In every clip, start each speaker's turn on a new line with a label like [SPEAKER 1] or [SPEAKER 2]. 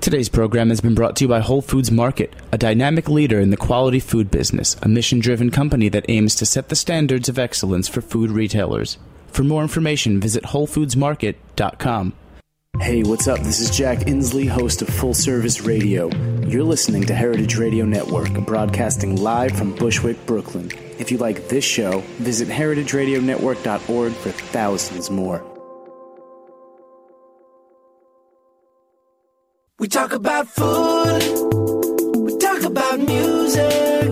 [SPEAKER 1] Today's program has been brought to you by Whole Foods Market, a dynamic leader in the quality food business, a mission driven company that aims to set the standards of excellence for food retailers. For more information, visit WholeFoodsMarket.com. Hey, what's up? This is Jack Insley, host of Full Service Radio. You're listening to Heritage Radio Network, broadcasting live from Bushwick, Brooklyn. If you like this show, visit heritageradionetwork.org for thousands more.
[SPEAKER 2] We talk about food. We talk about music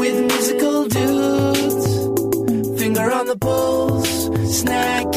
[SPEAKER 2] with musical dudes. Finger on the pulse, snacky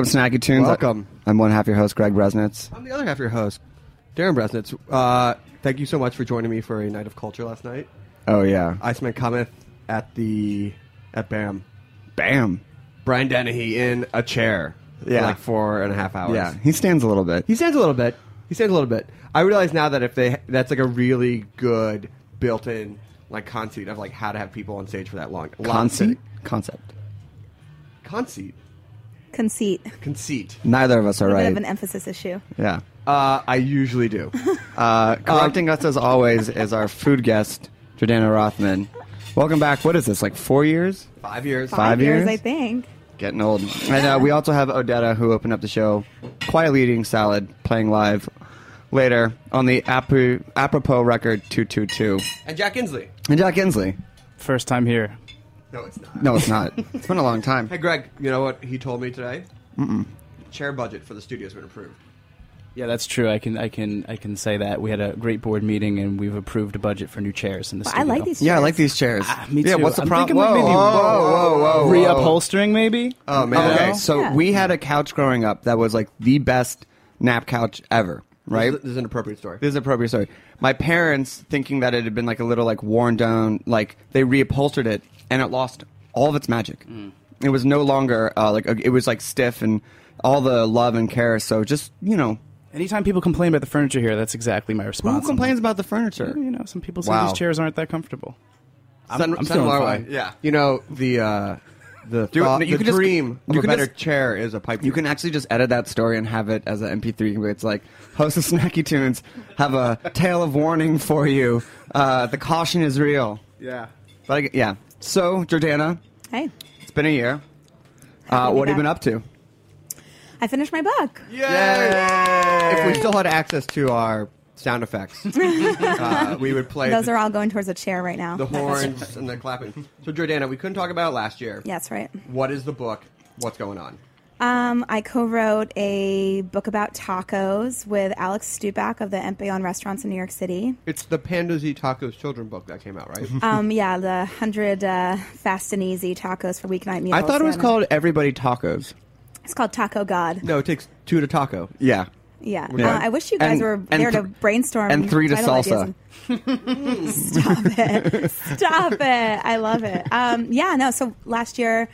[SPEAKER 3] Welcome to Snacky Tunes.
[SPEAKER 4] Welcome.
[SPEAKER 3] I'm one half your host, Greg Bresnitz.
[SPEAKER 4] I'm the other half your host, Darren Bresnitz. Uh, thank you so much for joining me for a night of culture last night.
[SPEAKER 3] Oh, yeah.
[SPEAKER 4] Iceman cometh at the at BAM.
[SPEAKER 3] Bam.
[SPEAKER 4] Brian Dennehy in a chair for
[SPEAKER 3] Yeah.
[SPEAKER 4] like four and a half hours.
[SPEAKER 3] Yeah. He stands a little bit.
[SPEAKER 4] He stands a little bit. He stands a little bit. I realize now that if they that's like a really good built-in like conceit of like how to have people on stage for that long.
[SPEAKER 3] Conceit? Concept.
[SPEAKER 4] Conceit.
[SPEAKER 5] Conceit.
[SPEAKER 4] Conceit.
[SPEAKER 3] Neither of us
[SPEAKER 5] A
[SPEAKER 3] are
[SPEAKER 5] little bit
[SPEAKER 3] right.
[SPEAKER 5] of an emphasis issue.
[SPEAKER 3] yeah.
[SPEAKER 4] Uh, I usually do.
[SPEAKER 3] Uh, correcting us as always is our food guest, Jordana Rothman. Welcome back. What is this, like four years?
[SPEAKER 4] Five years.
[SPEAKER 3] Five years?
[SPEAKER 5] I think.
[SPEAKER 3] Getting old. And uh, we also have Odetta, who opened up the show, quietly eating salad, playing live later on the Apro- apropos record 222.
[SPEAKER 4] And Jack Insley.
[SPEAKER 3] And Jack Insley.
[SPEAKER 1] First time here.
[SPEAKER 4] No, it's not.
[SPEAKER 3] No, it's not. It's been a long time.
[SPEAKER 4] Hey, Greg, you know what he told me today? Mm-mm. Chair budget for the studio's been approved.
[SPEAKER 1] Yeah, that's true. I can I can I can say that we had a great board meeting and we've approved a budget for new chairs in the
[SPEAKER 5] But I like these. Chairs.
[SPEAKER 3] Yeah, I like these chairs.
[SPEAKER 1] Ah, me too.
[SPEAKER 3] Yeah, what's the problem?
[SPEAKER 1] thinking
[SPEAKER 3] Whoa,
[SPEAKER 1] maybe
[SPEAKER 3] whoa, whoa, whoa, whoa.
[SPEAKER 1] reupholstering maybe.
[SPEAKER 4] Oh man,
[SPEAKER 3] Okay,
[SPEAKER 1] know?
[SPEAKER 3] so
[SPEAKER 5] Yeah.
[SPEAKER 3] we had a couch growing up that was like the best nap couch ever, right?
[SPEAKER 4] This is, this is an appropriate story.
[SPEAKER 3] This is an appropriate story. My parents, thinking that it had been like a little like worn down, like they reupholstered it, and it lost all of its magic. It was no longer uh, like it was like stiff and all the love and care. So just you know,
[SPEAKER 1] Anytime people complain about the furniture here, that's exactly my response.
[SPEAKER 3] who complains about the furniture?
[SPEAKER 1] You know, some people say
[SPEAKER 3] Wow.
[SPEAKER 1] these chairs aren't that comfortable. I'm,
[SPEAKER 4] Send,
[SPEAKER 1] I'm
[SPEAKER 4] send them
[SPEAKER 1] feeling fine.
[SPEAKER 4] way. Yeah. You know the uh, the
[SPEAKER 3] Do it-
[SPEAKER 4] thought,
[SPEAKER 3] you
[SPEAKER 4] the
[SPEAKER 3] can just-
[SPEAKER 4] dream of
[SPEAKER 3] you
[SPEAKER 4] a
[SPEAKER 3] can
[SPEAKER 4] better
[SPEAKER 3] just-
[SPEAKER 4] chair is a pipe.
[SPEAKER 3] You can actually just edit that story and have it as an MP3. where It's like host of Snacky Tunes have a tale of warning for you. Uh, the caution is real.
[SPEAKER 1] Yeah.
[SPEAKER 3] But I, yeah. So Jordana,
[SPEAKER 5] Hey,
[SPEAKER 3] it's been a year. Uh, what have you been up to?
[SPEAKER 5] I finished my book. Yay!
[SPEAKER 4] If we still had access to our sound effects, uh, we would play
[SPEAKER 5] Those
[SPEAKER 4] the,
[SPEAKER 5] are all going towards a chair right now.
[SPEAKER 4] the horns and the clapping. So Jordana, we couldn't talk about it last year.
[SPEAKER 5] Yes, right.
[SPEAKER 4] What is the book? What's going on?
[SPEAKER 5] Um, I co-wrote a book about tacos with Alex Stupak of the Empellón Restaurants in New York City.
[SPEAKER 4] It's the Pandas Eat Tacos children book that came out, right?
[SPEAKER 5] Um, yeah, the hundred uh, fast and easy tacos for weeknight meals.
[SPEAKER 3] I thought it was
[SPEAKER 5] and-
[SPEAKER 3] called Everybody Tacos.
[SPEAKER 5] It's called Taco God.
[SPEAKER 4] no, it takes two to taco.
[SPEAKER 3] Yeah.
[SPEAKER 5] Yeah,
[SPEAKER 3] Yeah.
[SPEAKER 5] Uh, I wish you guys
[SPEAKER 3] And-
[SPEAKER 5] were
[SPEAKER 3] and
[SPEAKER 5] there to brainstorm
[SPEAKER 3] and three to
[SPEAKER 5] title ideas
[SPEAKER 3] salsa.
[SPEAKER 5] and- Stop it! Stop it! I love it. Um, yeah, no. So last year,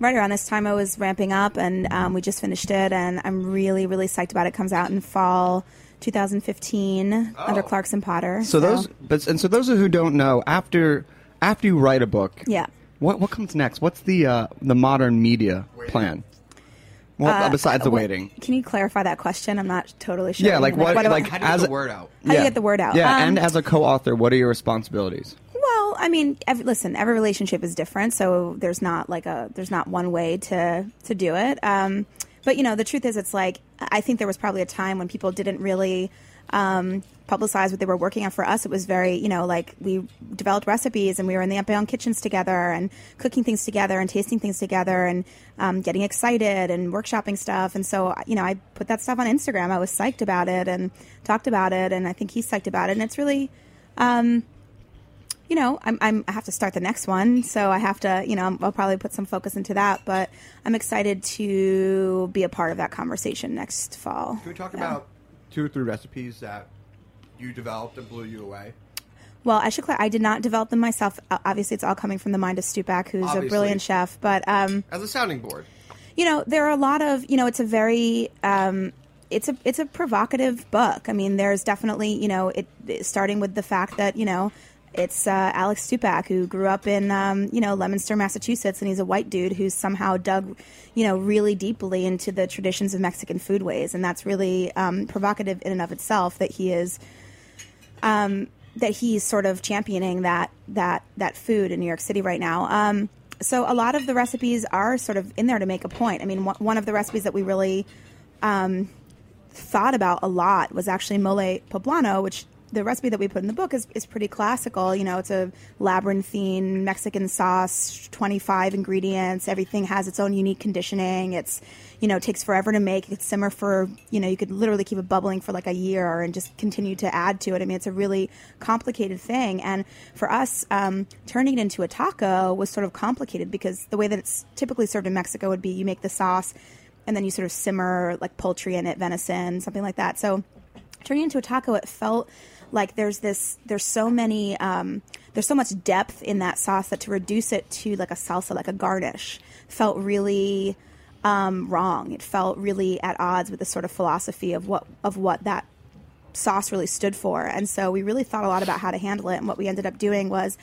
[SPEAKER 5] right around this time, I was ramping up, and um, we just finished it, and I'm really, really psyched about it. Comes out in fall 2015 under Clarkson Potter.
[SPEAKER 3] So those, but and so those who don't know, after after you write a book,
[SPEAKER 5] Yeah.
[SPEAKER 3] what what comes next? What's the uh, the modern media plan? Well,
[SPEAKER 5] Uh,
[SPEAKER 3] besides the
[SPEAKER 5] what-
[SPEAKER 3] waiting.
[SPEAKER 5] Can you clarify that question? I'm not totally sure.
[SPEAKER 3] Yeah, like what-
[SPEAKER 5] do I-
[SPEAKER 3] like
[SPEAKER 4] How do you
[SPEAKER 3] As
[SPEAKER 4] get
[SPEAKER 3] a-
[SPEAKER 4] the word out?
[SPEAKER 5] How do you get the word out?
[SPEAKER 3] Yeah,
[SPEAKER 5] Um,
[SPEAKER 3] and as a co-author, what are your responsibilities?
[SPEAKER 5] I mean, every, listen, every relationship is different, so there's not like a there's not one way to to do it. Um, but you know, the truth is, it's like I think there was probably a time when people didn't really um, publicize what they were working on. For us, it was very you know like we developed recipes and we were in the Empellón kitchens together and cooking things together and tasting things together and um, getting excited and workshopping stuff. And so you know, I put that stuff on Instagram. I was psyched about it and talked about it, and I think he's psyched about it. And it's really you know, I'm, I'm, I have to start the next one, so I have to, you know, I'll probably put some focus into that. But I'm excited to be a part of that conversation next fall.
[SPEAKER 4] Can we talk
[SPEAKER 5] Yeah.
[SPEAKER 4] about two or three recipes that you developed and blew you away?
[SPEAKER 5] Well, I should. clarify, I did not develop them myself. Obviously, it's all coming from the mind of Stupak, who's
[SPEAKER 4] Obviously.
[SPEAKER 5] a brilliant chef. But um,
[SPEAKER 4] As a sounding board.
[SPEAKER 5] you know there are a lot of you know it's a very um, it's a it's a provocative book i mean there's definitely you know it, it- starting with the fact that you know it's uh, alex stupak who grew up in um, you know leominster massachusetts and he's a white dude who's somehow dug you know really deeply into the traditions of mexican foodways and that's really um, provocative in and of itself that he is um, that he's sort of championing that that that food in New York City right now. Um, so a lot of the recipes are sort of in there to make a point. I mean, one of the recipes that we really um, thought about a lot was actually mole poblano, which the recipe that we put in the book is, is pretty classical. You know, it's a labyrinthine Mexican sauce, 25 ingredients. Everything has its own unique conditioning. It's, you know, takes forever to make. It simmer for, you know, you could literally keep it bubbling for like a year and just continue to add to it. I mean, it's a really complicated thing. And for us, um, turning it into a taco was sort of complicated because the way that it's typically served in Mexico would be you make the sauce and then you sort of simmer like poultry in it, venison, something like that. So turning into a taco, it felt like there's this, there's so many, um, there's so much depth in that sauce that to reduce it to like a salsa, like a garnish, felt really um, wrong. It felt really at odds with the sort of philosophy of what of what that sauce really stood for. And so we really thought a lot about how to handle it. And what we ended up doing was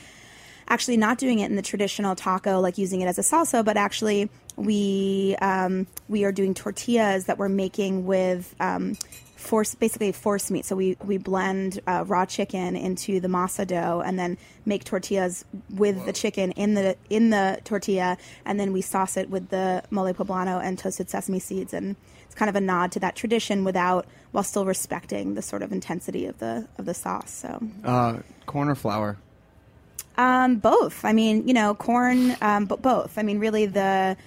[SPEAKER 5] actually not doing it in the traditional taco, like using it as a salsa, but actually we um, we are doing tortillas that we're making with um, force, basically force meat. So we we blend uh, raw chicken into the masa dough, and then make tortillas with the chicken in the in the tortilla, and then we sauce it with the mole poblano and toasted sesame seeds, and it's kind of a nod to that tradition without while still respecting the sort of intensity of the of the sauce. So.
[SPEAKER 3] Uh, corn or flour?
[SPEAKER 5] Um, both. I mean, you know, corn, um, but both. I mean, really, the.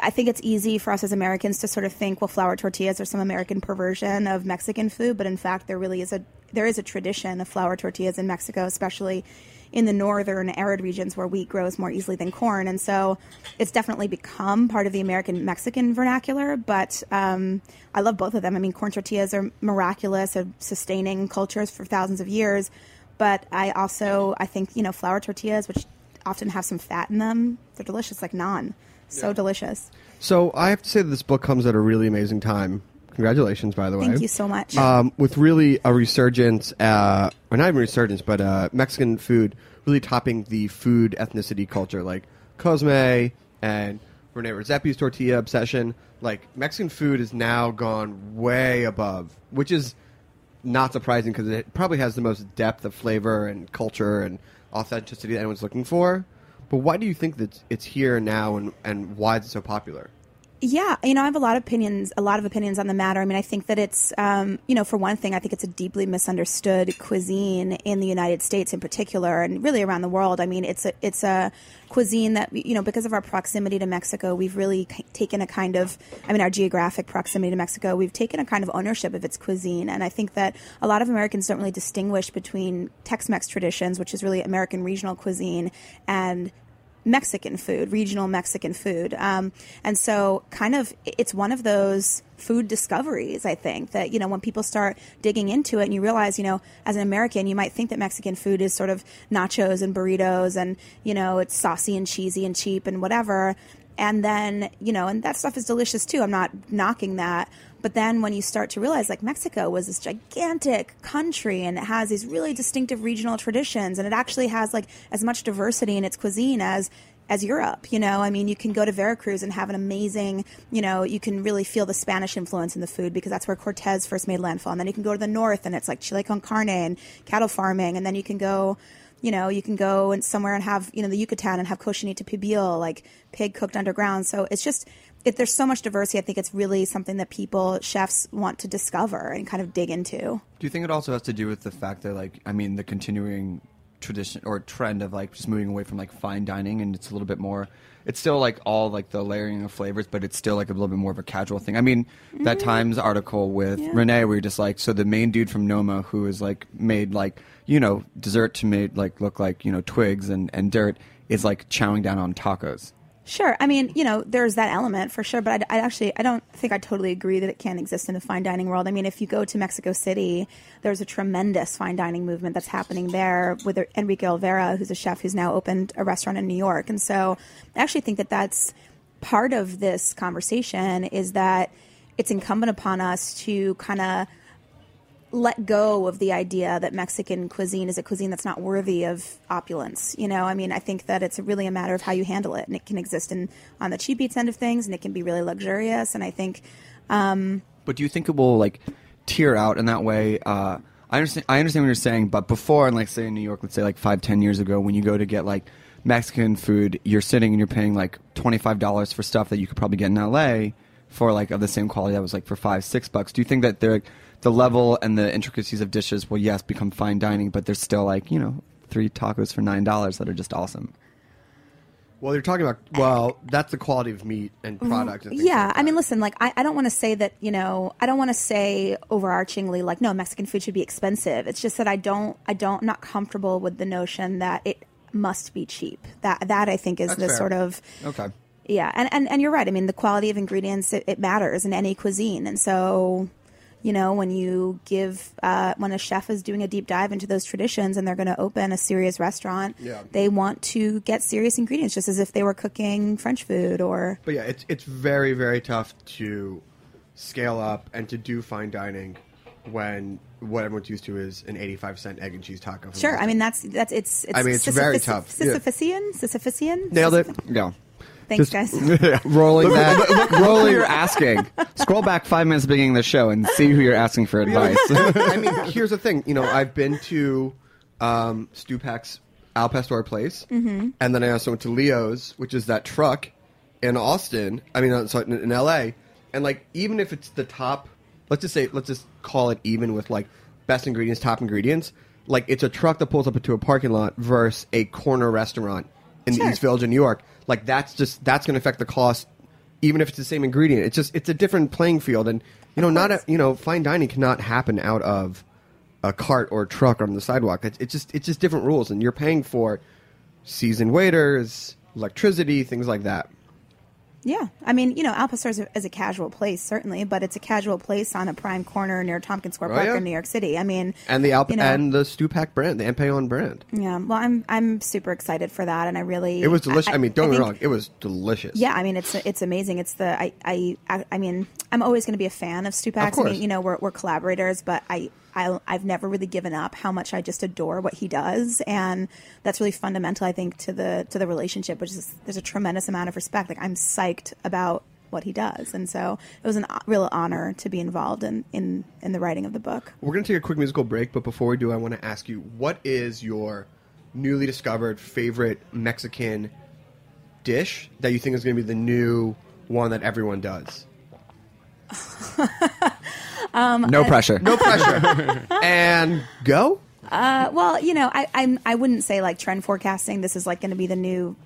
[SPEAKER 5] I think it's easy for us as Americans to sort of think, well, flour tortillas are some American perversion of Mexican food, but in fact, there really is a there is a tradition of flour tortillas in Mexico, especially in the northern arid regions where wheat grows more easily than corn, and so it's definitely become part of the American Mexican vernacular. But um, I love both of them. I mean, corn tortillas are miraculous, of sustaining cultures for thousands of years but I also I think you know flour tortillas, which often have some fat in them, they're delicious, like naan. So delicious.
[SPEAKER 4] So I have to say that this book comes at a really amazing time. Congratulations, by the way.
[SPEAKER 5] Thank you so much.
[SPEAKER 4] Um, with really a resurgence, uh, or not even resurgence, but uh, Mexican food really topping the food ethnicity culture, like Cosme and Rene Redzepi's tortilla obsession. Like Mexican food has now gone way above, which is not surprising because it probably has the most depth of flavor and culture and authenticity that anyone's looking for. But why do you think that it's here now, and, and why is it so popular?
[SPEAKER 5] Yeah, you know, I have a lot of opinions, a lot of opinions on the matter. I mean, I think that it's, um, you know, for one thing, I think it's a deeply misunderstood cuisine in the United States, in particular, and really around the world. I mean, it's a, it's a cuisine that, you know, because of our proximity to Mexico, we've really taken a kind of, I mean, our geographic proximity to Mexico, we've taken a kind of ownership of its cuisine, and I think that a lot of Americans don't really distinguish between Tex-Mex traditions, which is really American regional cuisine, and Mexican food, regional Mexican food. Um, and so, kind of, it's one of those food discoveries, I think, that, you know, when people start digging into it and you realize, you know, as an American, you might think that Mexican food is sort of nachos and burritos and, you know, it's saucy and cheesy and cheap and whatever. And then, you know, and that stuff is delicious too. I'm not knocking that. But then when you start to realize, like, Mexico was this gigantic country and it has these really distinctive regional traditions, and it actually has, like, as much diversity in its cuisine as as Europe, you know, I mean, you can go to Veracruz and have an amazing, you know, you can really feel the Spanish influence in the food because that's where Cortez first made landfall. And then you can go to the north and it's like chile con carne and cattle farming. And then you can go, you know, you can go and somewhere and have, you know, the Yucatan and have cochinita pibil, like pig cooked underground. So it's just, it, there's so much diversity. I think it's really something that people, chefs, want to discover and kind of dig into.
[SPEAKER 3] Do you think it also has to do with the fact that, like, I mean, the continuing tradition or trend of like just moving away from like fine dining and it's a little bit more it's still like all like the layering of flavors but it's still like a little bit more of a casual thing i mean that mm-hmm. times article with
[SPEAKER 5] Yeah.
[SPEAKER 3] renee where you're just like so the main dude from noma who is like made like you know dessert to made like look like you know twigs and and dirt is like chowing down on tacos
[SPEAKER 5] Sure. I mean, you know, there's that element for sure, but I, I actually, I don't think I totally agree that it can't exist in the fine dining world. I mean, if you go to Mexico City, there's a tremendous fine dining movement that's happening there with Enrique Olvera, who's a chef who's now opened a restaurant in New York. And so I actually think that that's part of this conversation is that it's incumbent upon us to kind of let go of the idea that Mexican cuisine is a cuisine that's not worthy of opulence. You know, I mean, I think that it's really a matter of how you handle it, and it can exist in on the cheap eats end of things, and it can be really luxurious. And I think,
[SPEAKER 3] But do you think it will like tear out in that way? Uh, I understand. I understand what you're saying, but before, and like say in New York, let's say like five, ten years ago, when you go to get like Mexican food, you're sitting and you're paying like twenty five dollars for stuff that you could probably get in L.A. for like of the same quality that was like for five, six bucks. Do you think that they're the level and the intricacies of dishes will yes become fine dining, but there's still like you know three tacos for nine dollars that are just awesome.
[SPEAKER 4] Well, you're talking about well, that's the quality of meat and mm-hmm. product. And
[SPEAKER 5] yeah,
[SPEAKER 4] like
[SPEAKER 5] I mean, listen, like I, I don't want to say that you know, I don't want to say overarchingly like no, Mexican food should be expensive. It's just that I don't, I don't, I'm not comfortable with the notion that it must be cheap. That that I think is
[SPEAKER 3] That's
[SPEAKER 5] the
[SPEAKER 3] fair.
[SPEAKER 5] sort of
[SPEAKER 3] Okay.
[SPEAKER 5] Yeah, and, and, and you're right. I mean, the quality of ingredients it, it matters in any cuisine, and so you know when you give uh, when a chef is doing a deep dive into those traditions and they're going to open a serious restaurant,
[SPEAKER 4] Yeah.
[SPEAKER 5] they want to get serious ingredients, just as if they were cooking French food or
[SPEAKER 4] But yeah, it's it's very very tough to scale up and to do fine dining when what everyone's used to is an 85 cent egg and cheese taco.
[SPEAKER 5] sure. I mean, that's that's it's. it's
[SPEAKER 4] I mean, it's very
[SPEAKER 5] Sisyphus-
[SPEAKER 4] tough, yeah.
[SPEAKER 5] Sisyphusian, Sisyphusian.
[SPEAKER 4] nailed it.
[SPEAKER 3] Yeah.
[SPEAKER 5] Thanks, guys.
[SPEAKER 4] Rolling that.
[SPEAKER 3] Look, look who you're asking. Scroll back five minutes beginning of the show and see who you're asking for advice.
[SPEAKER 4] I mean, here's the thing. You know, I've been to um, Stupak's Al Pastor place, mm-hmm. and then I also went to Leo's, which is that truck in Austin. I mean, uh, sorry, in, in L.A. And like, even if it's the top, let's just say, let's just call it even with like best ingredients, top ingredients. Like, it's a truck that pulls up into a parking lot versus a corner restaurant in
[SPEAKER 5] Sure.
[SPEAKER 4] the East Village in New York. Like, that's just that's going to affect the cost even if it's the same ingredient. It's just it's a different playing field, and you know, not a, you know, fine dining cannot happen out of a cart or a truck on the sidewalk. It's, it's just it's just different rules, and you're paying for seasoned waiters, electricity, things like that.
[SPEAKER 5] Yeah, I mean, you know, Al Pastor is a, casual place certainly, but it's a casual place on a prime corner near Tompkins Square
[SPEAKER 4] Oh,
[SPEAKER 5] Park
[SPEAKER 4] yeah.
[SPEAKER 5] in New York City. I mean,
[SPEAKER 4] And the Alp-
[SPEAKER 5] you know,
[SPEAKER 4] and the Stupak brand, the Empellón brand.
[SPEAKER 5] yeah. Well, I'm I'm super excited for that, and I really
[SPEAKER 4] It was delicious. I, mean, don't get me wrong, it was delicious.
[SPEAKER 5] Yeah, I mean it's it's amazing. It's the I I I, I mean I'm always going to be a fan of Stupak.
[SPEAKER 4] Of course.
[SPEAKER 5] I mean, you know we're we're collaborators, but I. I, I've never really given up how much I just adore what he does, and that's really fundamental, I think, to the to the relationship. Which is there's a tremendous amount of respect. Like I'm psyched about what he does, and so it was a real honor to be involved in, in in the writing of the book.
[SPEAKER 4] We're going to take a quick musical break, but before we do, I want to ask you what is your newly discovered favorite Mexican dish that you think is going to be the new one that everyone does?
[SPEAKER 3] no pressure.
[SPEAKER 4] No pressure. and go.
[SPEAKER 5] Uh, well, you know, I I'm, I wouldn't say like trend forecasting. This is like going to be the new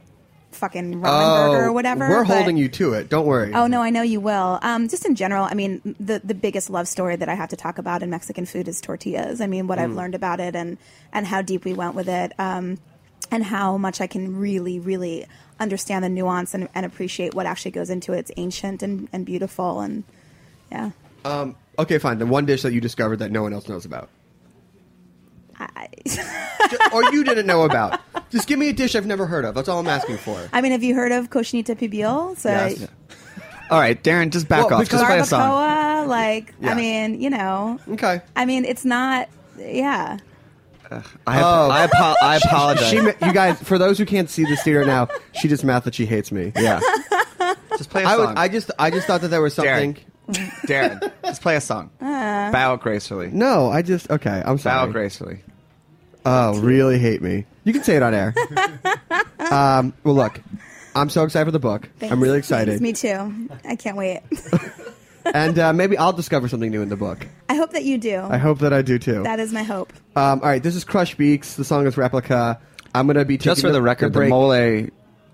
[SPEAKER 5] fucking ramen burger or whatever.
[SPEAKER 4] Oh, We're
[SPEAKER 5] but-
[SPEAKER 4] holding you to it. Don't worry.
[SPEAKER 5] Oh no, I know you will. Um, just in general, I mean, the the biggest love story that I have to talk about in Mexican food is tortillas. I mean, what I've learned about it and and how deep we went with it, um, and how much I can really, really understand the nuance and, and appreciate what actually goes into it. It's ancient and, and beautiful, and yeah.
[SPEAKER 4] Um, okay, fine. The one dish that you discovered that no one else knows about,
[SPEAKER 5] I,
[SPEAKER 4] or you didn't know about. Just give me a dish I've never heard of. That's all I'm asking for.
[SPEAKER 5] I mean, have you heard of cochinita pibil? So
[SPEAKER 4] Yes.
[SPEAKER 3] All right, Darren, just back
[SPEAKER 4] Well,
[SPEAKER 3] off. Just play a song.
[SPEAKER 5] barbacoa, like
[SPEAKER 4] Yeah.
[SPEAKER 5] I mean, you know,
[SPEAKER 4] Okay.
[SPEAKER 5] I mean, it's not. Yeah,
[SPEAKER 3] I,
[SPEAKER 4] Oh.
[SPEAKER 3] I, apo- I apologize.
[SPEAKER 4] She, ma- you guys, for those who can't see this theater now, she just math that she hates me.
[SPEAKER 3] yeah. Just play a
[SPEAKER 4] I was,
[SPEAKER 3] song.
[SPEAKER 4] I just, I just thought that there was something.
[SPEAKER 3] Darren, Darren, let's play a song.
[SPEAKER 5] Uh.
[SPEAKER 3] Bow gracefully.
[SPEAKER 4] No, I just okay. I'm sorry.
[SPEAKER 3] Bow
[SPEAKER 4] sorry.
[SPEAKER 3] gracefully.
[SPEAKER 4] Oh, really hate me. You can say it on air. um, well, look, I'm so excited for the book. I'm really excited,
[SPEAKER 5] Thanks, me too. I can't wait.
[SPEAKER 4] and uh, maybe I'll discover something new in the book.
[SPEAKER 5] I hope that you do.
[SPEAKER 4] I hope that I do too.
[SPEAKER 5] That is my hope.
[SPEAKER 4] Um, all right, this is Crush Beaks. The song is Replica. I'm gonna be taking
[SPEAKER 3] Just for the record, the
[SPEAKER 4] break.
[SPEAKER 3] mole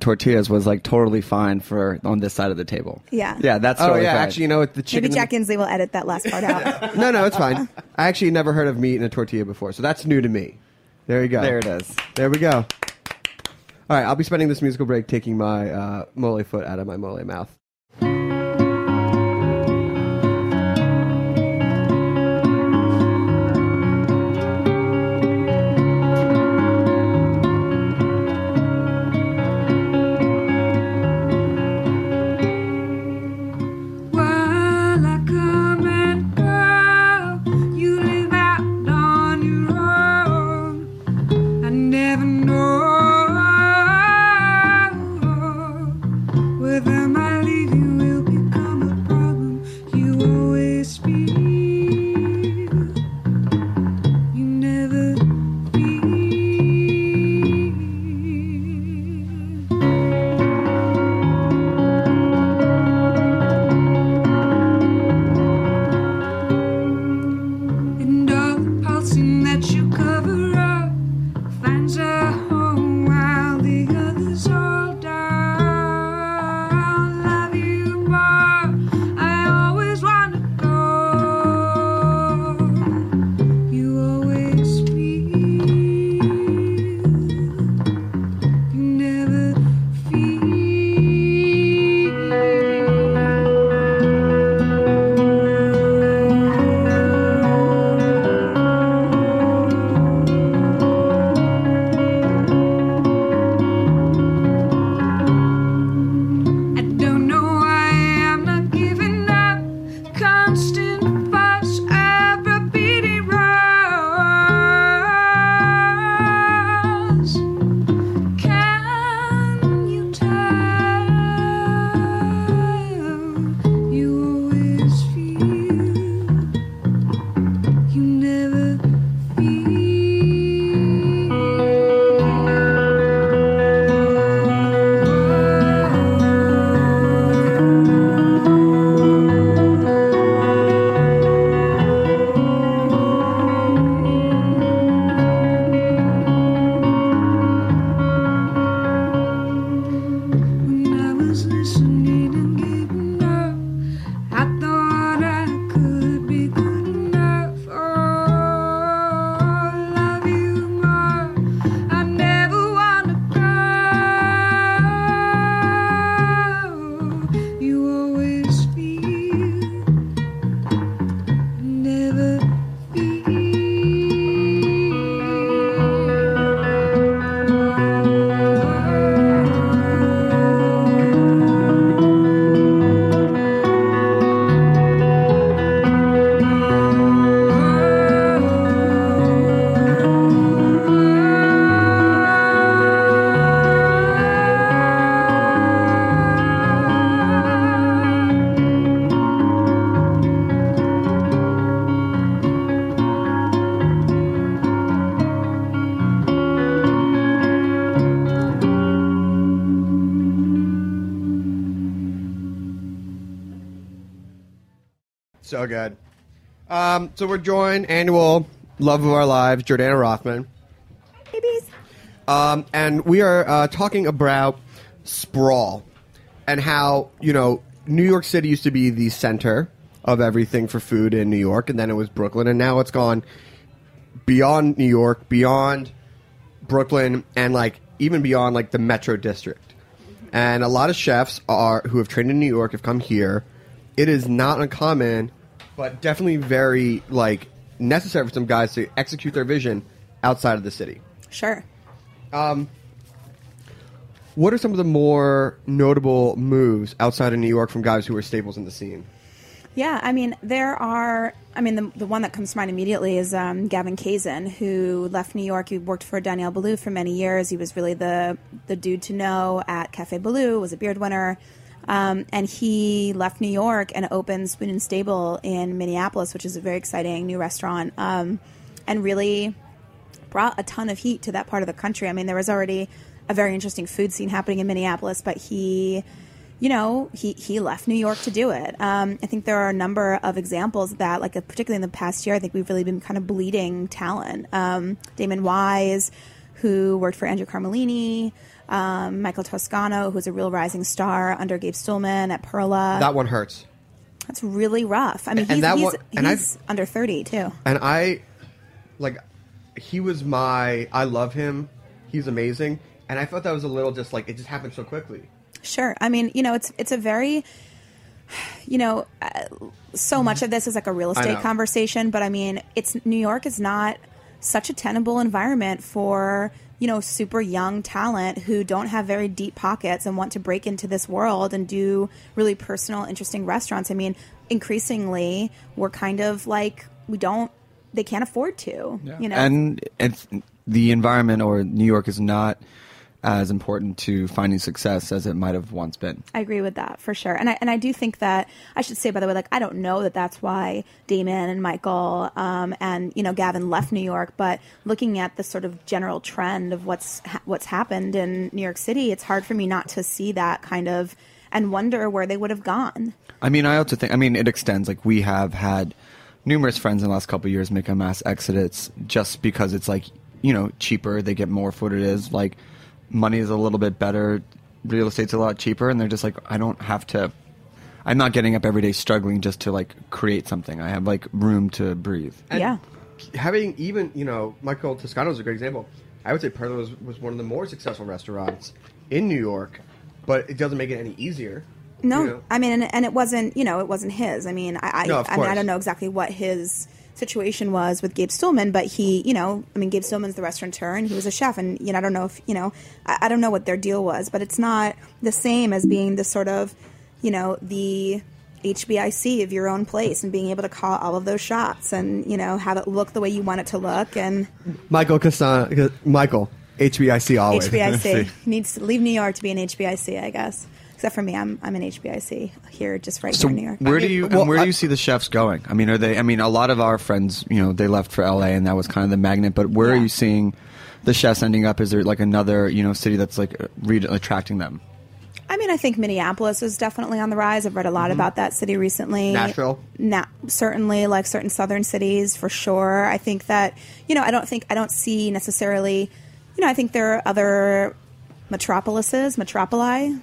[SPEAKER 3] tortillas was like totally fine for on this side of the table.
[SPEAKER 5] Yeah.
[SPEAKER 3] Yeah, that's
[SPEAKER 4] Oh
[SPEAKER 3] totally
[SPEAKER 4] yeah,
[SPEAKER 3] fine.
[SPEAKER 4] actually, you know what? The chicken.
[SPEAKER 5] Maybe Jack Inslee will edit that last part out.
[SPEAKER 4] No, no, it's fine. I actually never heard of meat in a tortilla before, so that's new to me. There you go.
[SPEAKER 3] There it is.
[SPEAKER 4] There we go. All right, I'll be spending this musical break taking my uh, mole foot out of my mole mouth. So good. Um, so we're joined annual love of our lives, Jordana Rothman,
[SPEAKER 5] Babies.
[SPEAKER 4] um, and we are uh, talking about sprawl and how you know New York City used to be the center of everything for food in New York, and then it was Brooklyn, and now it's gone beyond New York, beyond Brooklyn, and like even beyond like the Metro District. And a lot of chefs are who have trained in New York have come here. It is not uncommon, but definitely very like necessary for some guys to execute their vision outside of the city.
[SPEAKER 5] Sure.
[SPEAKER 4] What are some of the more notable moves outside of New York from guys who are staples in the scene?
[SPEAKER 5] Yeah, I mean, there are. I mean, the, the one that comes to mind immediately is um, Gavin Kaysen, who left New York. He worked for Daniel Boulud for many years. He was really the the dude to know at Cafe Boulud. Was a beard winner, um, and he left New York and opened Spoon and Stable in Minneapolis, which is a very exciting new restaurant, um, and really brought a ton of heat to that part of the country. I mean, there was already a very interesting food scene happening in Minneapolis, but he, you know, he, he left New York to do it. Um, I think there are a number of examples that, like particularly in the past year, I think we've really been kind of bleeding talent. Um, Damon Wise, who worked for Andrew Carmellini, um, Michael Toscano, who's a real rising star under Gabe Stulman at Perla.
[SPEAKER 4] That one hurts.
[SPEAKER 5] That's really rough. I mean,
[SPEAKER 4] And
[SPEAKER 5] he's,
[SPEAKER 4] that
[SPEAKER 5] he's,
[SPEAKER 4] one- and
[SPEAKER 5] he's under 30, too.
[SPEAKER 4] And I, like, he was my. I love him. He's amazing. And I thought that was a little just like it just happened so quickly.
[SPEAKER 5] Sure. I mean, you know, it's it's a very, you know, uh, so much of this is like a real estate conversation, but I mean, it's New York is not such a tenable environment for you know super young talent who don't have very deep pockets and want to break into this world and do really personal, interesting restaurants. I mean, increasingly, we're kind of like we don't. They can't afford to, you know.
[SPEAKER 3] and it's, the environment or New York is not as important to finding success as it might have once been.
[SPEAKER 5] I agree with that for sure, and I and I do think that I should say by the way, like I don't know that that's why Damon and Michael um, and you know Gavin left New York, but looking at the sort of general trend of what's ha- what's happened in New York City, it's hard for me not to see that kind of and wonder where they would have gone.
[SPEAKER 3] I mean, I also think. I mean, it extends. Like we have had numerous friends in the last couple of years make a mass exodus just because it's like you know cheaper. They get more for what it is. Like money is a little bit better. Real estate's a lot cheaper, and they're just like, I don't have to. I'm not getting up every day struggling just to like create something. I have like room to breathe.
[SPEAKER 4] And
[SPEAKER 5] yeah,
[SPEAKER 4] Having even you know Michael Toscano is a great example. I would say Perla was, was one of the more successful restaurants in New York, but it doesn't make it any easier.
[SPEAKER 5] no,
[SPEAKER 4] you know?
[SPEAKER 5] I mean, and, and it wasn't you know it wasn't his. I mean, I I,
[SPEAKER 4] No, of
[SPEAKER 5] I mean I don't know exactly what his situation was with Gabe Stulman, but he, you know, I mean, Gabe Stulman's the restaurateur and he was a chef, and you know, I don't know if you know, I, I don't know what their deal was, but it's not the same as being the sort of, you know, the HBIC of your own place and being able to call all of those shots and you know have it look the way you want it to look and
[SPEAKER 4] Michael Castano, uh, Michael HBIC always.
[SPEAKER 5] HBIC needs to leave New York to be an HBIC, I guess. Except for me, I'm I'm an HBIC here, just right
[SPEAKER 3] So
[SPEAKER 5] here in New York.
[SPEAKER 3] where do you
[SPEAKER 4] Well,
[SPEAKER 3] where
[SPEAKER 4] I-
[SPEAKER 3] do you see the chefs going? I mean, are they? I mean, a lot of our friends, you know, they left for LA, and that was kind of the magnet. But where are you seeing the chefs ending up? Is there like another you know city that's like re- attracting them?
[SPEAKER 5] I mean, I think Minneapolis is definitely on the rise. I've read a lot mm-hmm. about that city recently.
[SPEAKER 4] Nashville?
[SPEAKER 5] Na- certainly, like certain southern cities for sure. I think that you know, I don't think I don't see necessarily. You know, I think there are other metropolises, metropoli.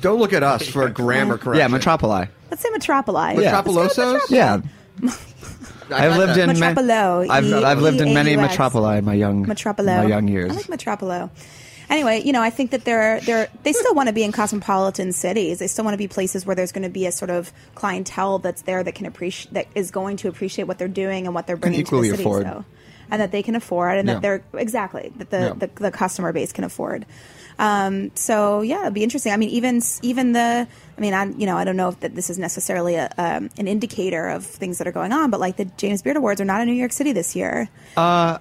[SPEAKER 4] Don't look at us for grammar correction.
[SPEAKER 3] Yeah, Metropoli.
[SPEAKER 5] Let's say metropoli.
[SPEAKER 3] Yeah.
[SPEAKER 5] Let's go with
[SPEAKER 4] Metropolisos?
[SPEAKER 5] metropoli.
[SPEAKER 3] Yeah, I've lived in ma-
[SPEAKER 5] Metropolo,
[SPEAKER 3] I've,
[SPEAKER 5] E-
[SPEAKER 3] I've lived in many
[SPEAKER 5] E-A-U-X.
[SPEAKER 3] metropoli in my young
[SPEAKER 5] Metropolo.
[SPEAKER 3] my young years.
[SPEAKER 5] I like Metropolo. Anyway, you know, I think that they're they're they still want to be in cosmopolitan cities. They still want to be places where there's going to be a sort of clientele that's there that can appreciate that is going to appreciate what they're doing and what they're bringing
[SPEAKER 3] equally
[SPEAKER 5] to the city.
[SPEAKER 3] afford.
[SPEAKER 5] So, and that they can afford, and
[SPEAKER 3] Yeah.
[SPEAKER 5] that they're exactly that the,
[SPEAKER 3] Yeah.
[SPEAKER 5] the the customer base can afford. Um, so yeah, it'd be interesting. I mean, even even the, I mean, I you know, I don't know if that this is necessarily a, um, an indicator of things that are going on, but like the James Beard Awards are not in New York City this year.
[SPEAKER 3] Uh,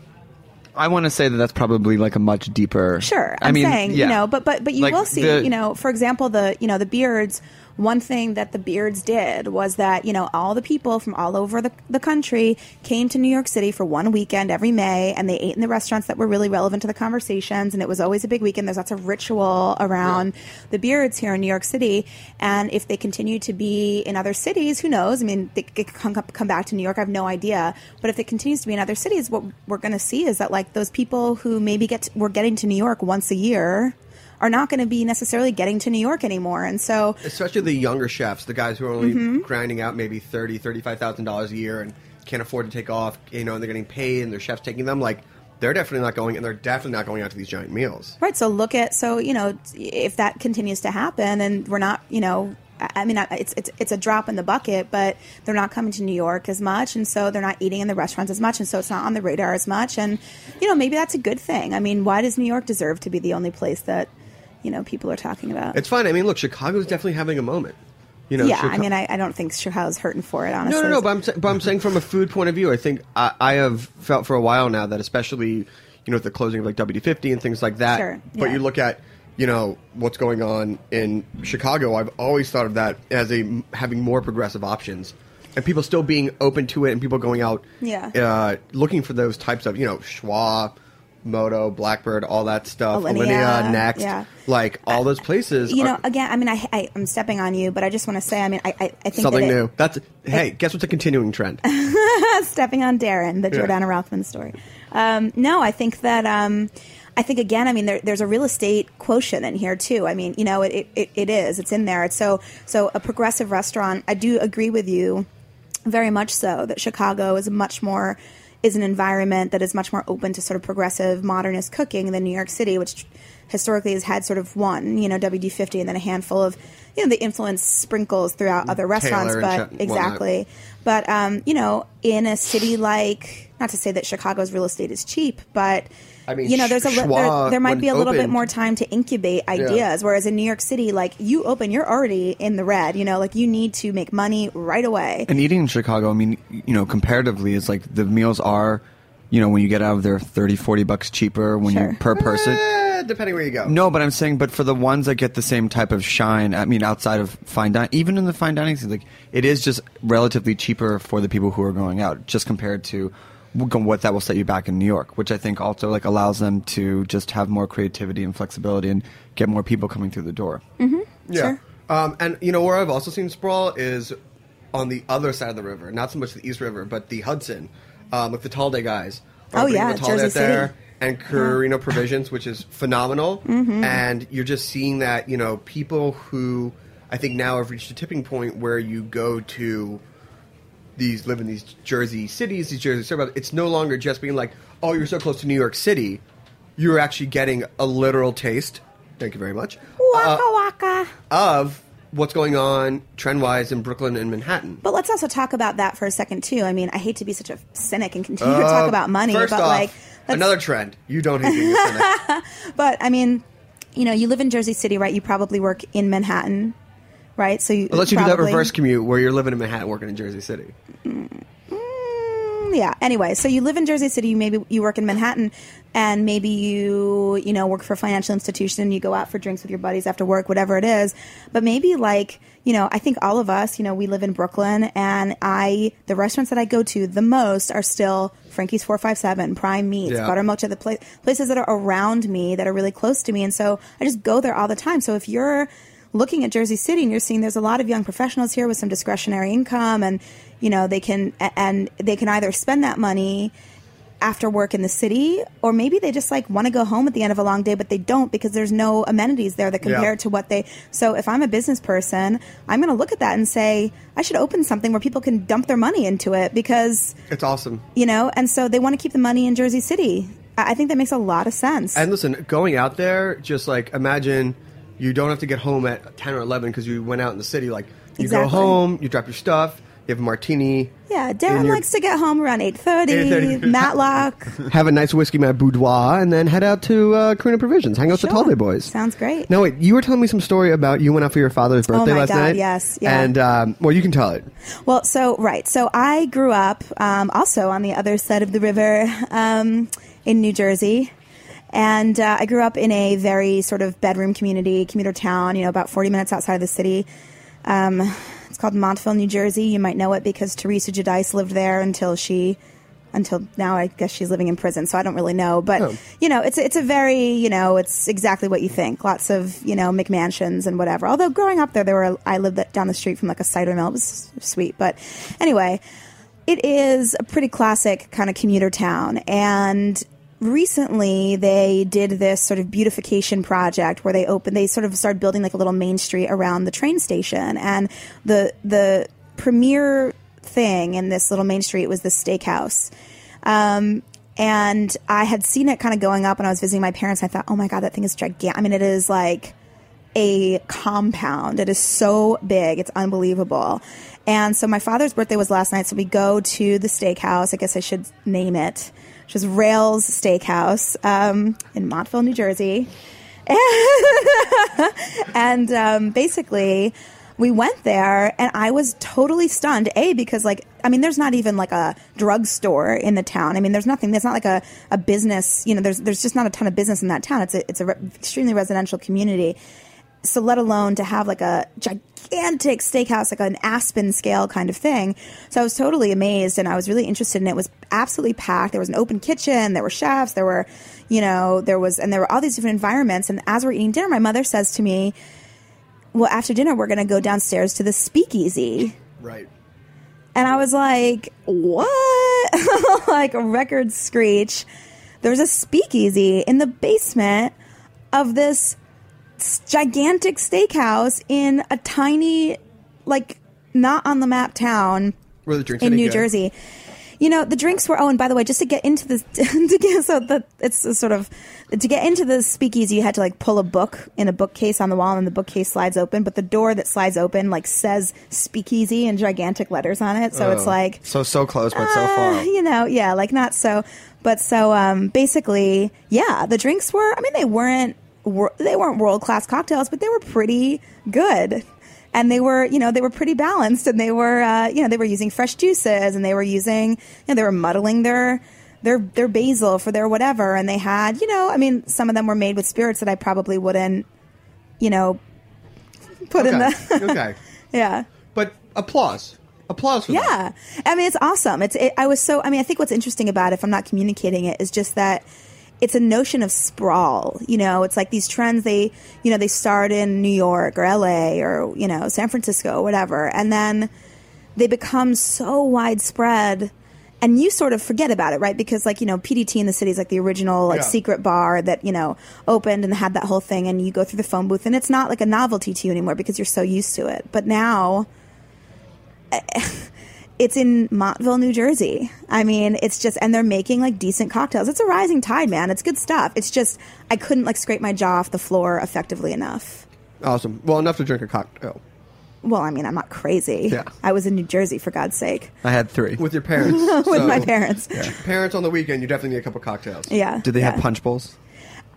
[SPEAKER 3] I want to say that that's probably like a much deeper.
[SPEAKER 5] Sure,
[SPEAKER 3] I
[SPEAKER 5] I'm
[SPEAKER 3] mean,
[SPEAKER 5] saying
[SPEAKER 3] yeah.
[SPEAKER 5] you know, but but but you
[SPEAKER 3] Like
[SPEAKER 5] will see,
[SPEAKER 3] the-
[SPEAKER 5] you know, for example, the you know the beards one thing that the Beards did was that, you know, all the people from all over the, the country came to New York City for one weekend every May and they ate in the restaurants that were really relevant to the conversations. And it was always a big weekend. There's lots of ritual around the Beards here in New York City. And if they continue to be in other cities, who knows? I mean, they could come, come back to New York. I have no idea. But if it continues to be in other cities, what we're going to see is that, like, those people who maybe get to, were getting to New York once a year are not going to be necessarily getting to New York anymore. And so,
[SPEAKER 4] especially the younger chefs, the guys who are only
[SPEAKER 5] Mm-hmm.
[SPEAKER 4] grinding out maybe thirty, thirty-five thousand dollars a year and can't afford to take off. You know, and they're getting paid, and their chefs taking them. Like, they're definitely not going, and they're definitely not going out to these giant meals.
[SPEAKER 5] Right. So look at so you know if that continues to happen, and we're not you know. I I mean, it's it's it's a drop in the bucket, but they're not coming to New York as much, and so they're not eating in the restaurants as much, and so it's not on the radar as much. And you know, maybe that's a good thing. I mean, why does New York deserve to be the only place that you know people are talking about?
[SPEAKER 4] It's fine. I mean, look, Chicago's definitely having a moment. You know,
[SPEAKER 5] yeah,
[SPEAKER 4] Chica-
[SPEAKER 5] I mean, I, I don't think Chicago's hurting for it. Honestly,
[SPEAKER 4] No, no, no. But I'm, but I'm saying from a food point of view, I think I, I have felt for a while now that especially, you know, with the closing of like WD50 and things like that.
[SPEAKER 5] Sure,
[SPEAKER 4] But you look at, you know, what's going on in Chicago. I've always thought of that as a having more progressive options, and people still being open to it, and people going out,
[SPEAKER 5] Yeah.
[SPEAKER 4] uh, looking for those types of, you know, Schwa. Moto, Blackbird, all that stuff.
[SPEAKER 5] Alinea,
[SPEAKER 4] Alinea, Next,
[SPEAKER 5] yeah.
[SPEAKER 4] like all those places.
[SPEAKER 5] you know,
[SPEAKER 4] are
[SPEAKER 5] again, I mean, I, I I'm stepping on you, but I just want to say, I mean, I I, I think
[SPEAKER 4] something
[SPEAKER 5] that it-
[SPEAKER 4] new. That's hey, guess what's a continuing trend?
[SPEAKER 5] stepping on Darren, the
[SPEAKER 4] Yeah.
[SPEAKER 5] Jordana Rothman story. Um, no, I think that um, I think again, I mean, there, there's a real estate quotient in here too. I mean, you know, it, it, it is, it's in there. It's so so a progressive restaurant. I do agree with you, very much so that Chicago is much more is an environment that is much more open to sort of progressive modernist cooking than New York City, which historically has had sort of one, you know, WD fifty and then a handful of you know the influence sprinkles throughout other restaurants,
[SPEAKER 4] and
[SPEAKER 5] but
[SPEAKER 4] Ch-
[SPEAKER 5] exactly. But um, you know, in a city like, not to say that Chicago's real estate is cheap, but
[SPEAKER 4] I mean,
[SPEAKER 5] you know, there's a li- there, there might be a little bit more time to incubate ideas. Whereas in New York City, like you open, you're already in the red. You know, like you need to make money right away.
[SPEAKER 3] And eating in Chicago, I mean, you know, comparatively, it's like the meals are, you know, when you get out of there, 30, 40 bucks cheaper when
[SPEAKER 5] Sure.
[SPEAKER 3] you per person.
[SPEAKER 4] Eh, depending where you go.
[SPEAKER 3] No, but I'm saying, but for the ones that get the same type of shine, I mean, outside of fine dining, even in the fine dining scene, like it is just relatively cheaper for the people who are going out, just compared to what that will set you back in New York, which I think also like allows them to just have more creativity and flexibility and get more people coming through the door.
[SPEAKER 4] Yeah.
[SPEAKER 5] Sure.
[SPEAKER 4] Um, and you know where I've also seen sprawl is on the other side of the river, not so much the East River, but the Hudson, um, with the Talde guys.
[SPEAKER 5] Oh, yeah,
[SPEAKER 4] the Talde
[SPEAKER 5] Jersey
[SPEAKER 4] up there,
[SPEAKER 5] City.
[SPEAKER 4] and Carrino Provisions, which is phenomenal.
[SPEAKER 5] Mm-hmm.
[SPEAKER 4] And you're just seeing that you know people who I think now have reached a tipping point where you go to these live in these Jersey cities, these Jersey suburbs. It's no longer just being like, oh, you're so close to New York City. You're actually getting a literal taste. Thank you very much. uh,
[SPEAKER 5] Waka waka.
[SPEAKER 4] of what's going on trend wise in Brooklyn and Manhattan.
[SPEAKER 5] But let's also talk about that for a second too. I mean, I hate to be such a cynic and continue to talk about money,
[SPEAKER 4] Uh,
[SPEAKER 5] but
[SPEAKER 4] off,
[SPEAKER 5] like
[SPEAKER 4] another trend. You don't hate being a cynic.
[SPEAKER 5] But I mean, you know, you live in Jersey City, right? You probably work in Manhattan, right? So you
[SPEAKER 4] Unless you do that reverse commute where you're living in Manhattan working in Jersey City.
[SPEAKER 5] Mm, yeah. Anyway, so you live in Jersey City. Maybe you work in Manhattan, and maybe you you know work for a financial institution. You go out for drinks with your buddies after work, whatever it is. But maybe like you know, I think all of us, you know, we live in Brooklyn, and I the restaurants that I go to the most are still Frankie's Four Five Seven, Prime Meats,
[SPEAKER 4] Yeah.
[SPEAKER 5] Buttermilk, the pla- places that are around me that are really close to me, and so I just go there all the time. So if you're looking at Jersey City and you're seeing there's a lot of young professionals here with some discretionary income and you know they can and they can either spend that money after work in the city or maybe they just like want to go home at the end of a long day but they don't because there's no amenities there that compare
[SPEAKER 4] Yeah.
[SPEAKER 5] to what they so if I'm a business person I'm going to look at that and say I should open something where people can dump their money into it because
[SPEAKER 4] It's awesome.
[SPEAKER 5] you know and so they want to keep the money in Jersey City I I think that makes a lot of sense
[SPEAKER 4] And listen, going out there, just like imagine you don't have to get home at 10 or 11 because you went out in the city. Like, you go home, you drop your stuff, you have a martini,
[SPEAKER 5] yeah Darren
[SPEAKER 4] your-
[SPEAKER 5] likes to get home around 8:30
[SPEAKER 4] 8:30.
[SPEAKER 5] Matlock
[SPEAKER 4] have a nice whiskey mat boudoir, and then head out to uh, Carrino Provisions. Hang out with the
[SPEAKER 5] Sure.
[SPEAKER 4] Talde Boys.
[SPEAKER 5] Sounds great.
[SPEAKER 4] Now, wait, you were telling me some story about you went out for your father's birthday
[SPEAKER 5] Oh my
[SPEAKER 4] last
[SPEAKER 5] God,
[SPEAKER 4] night.
[SPEAKER 5] yes, yeah.
[SPEAKER 4] And, um, well, you can tell it.
[SPEAKER 5] Well, so right. So I grew up um, also on the other side of the river um, in New Jersey. And uh, I grew up in a very sort of bedroom community, commuter town, you know, about 40 minutes outside of the city. Um, it's called Montville, New Jersey. You might know it because Teresa Giudice lived there until she, until now. I guess she's living in prison, so I don't really know. But
[SPEAKER 4] Oh.
[SPEAKER 5] you know, it's it's a very you know, it's exactly what you think. Lots of you know McMansions and whatever. Although growing up there, there were I lived down the street from like a cider mill. It was sweet, but anyway, it is a pretty classic kind of commuter town and recently they did this sort of beautification project where they opened they sort of started building like a little main street around the train station and the the premier thing in this little main street was the steakhouse um, and i had seen it kind of going up when i was visiting my parents i thought oh my god that thing is gigantic i mean it is like a compound. It is so big. It's unbelievable. And so my father's birthday was last night. So we go to the steakhouse. I guess I should name it, which is Rails Steakhouse um, in Montville, New Jersey. and um, basically, we went there, and I was totally stunned. A because like I mean, there's not even like a drugstore in the town. I mean, there's nothing. There's not like a, a business. You know, there's there's just not a ton of business in that town. It's a it's a re- extremely residential community. So let alone to have like a gigantic steakhouse, like an Aspen scale kind of thing. So I was totally amazed, and I was really interested, and it was absolutely packed. There was an open kitchen. There were chefs. There were, you know, there was, and there were all these different environments. And as we're eating dinner, my mother says to me, "Well, after dinner, we're going to go downstairs to the speakeasy."
[SPEAKER 4] Right.
[SPEAKER 5] And I was like, what? like a record screech. There's a speakeasy in the basement of this gigantic steakhouse in a tiny, like, not on the map town
[SPEAKER 4] the
[SPEAKER 5] in New
[SPEAKER 4] good?
[SPEAKER 5] Jersey. You know, the drinks were. Oh, and by the way, just to get into this, to get so that it's a sort of to get into the speakeasy, you had to like pull a book in a bookcase on the wall, and the bookcase slides open. But the door that slides open like says speakeasy in gigantic letters on it, so it's like
[SPEAKER 3] So so close, but so
[SPEAKER 5] uh,
[SPEAKER 3] far.
[SPEAKER 5] you know, yeah, like not so, but so um, basically, yeah, the drinks were. I mean, they weren't wor- they weren't world class cocktails, but they were pretty good, and they were you know they were pretty balanced, and they were uh, you know they were using fresh juices, and they were using you know they were muddling their. Their, their basil for their whatever, and they had, you know, I mean, some of them were made with spirits that I probably wouldn't, you know, put in the,
[SPEAKER 4] okay.
[SPEAKER 5] yeah.
[SPEAKER 4] But applause. Applause for that.
[SPEAKER 5] Yeah, I mean it's awesome. It's it, I was so. I mean I think what's interesting about it, if I'm not communicating it, is just that it's a notion of sprawl. You know, it's like these trends. They you know they start in New York or L.A. or you know San Francisco or whatever, and then they become so widespread. And you sort of forget about it, right? Because, like, you know, PDT in the city is like the original, like,
[SPEAKER 4] Yeah.
[SPEAKER 5] secret bar that, you know, opened and had that whole thing. And you go through the phone booth, and it's not like a novelty to you anymore because you're so used to it. But now, eh, it's in Montville, New Jersey. I mean, it's just, and they're making like decent cocktails. It's a rising tide, man. It's good stuff. It's just, I couldn't like scrape my jaw off the floor effectively enough.
[SPEAKER 4] Awesome. Well, enough to drink a cocktail
[SPEAKER 5] Well, I mean, I'm not crazy.
[SPEAKER 4] Yeah.
[SPEAKER 5] I was in New Jersey, for God's sake,
[SPEAKER 3] I had three.
[SPEAKER 4] with your parents.
[SPEAKER 5] with
[SPEAKER 4] So,
[SPEAKER 5] my parents.
[SPEAKER 4] Parents on the weekend, you definitely need a couple cocktails.
[SPEAKER 5] Yeah.
[SPEAKER 3] Did they
[SPEAKER 5] yeah.
[SPEAKER 3] have punch bowls?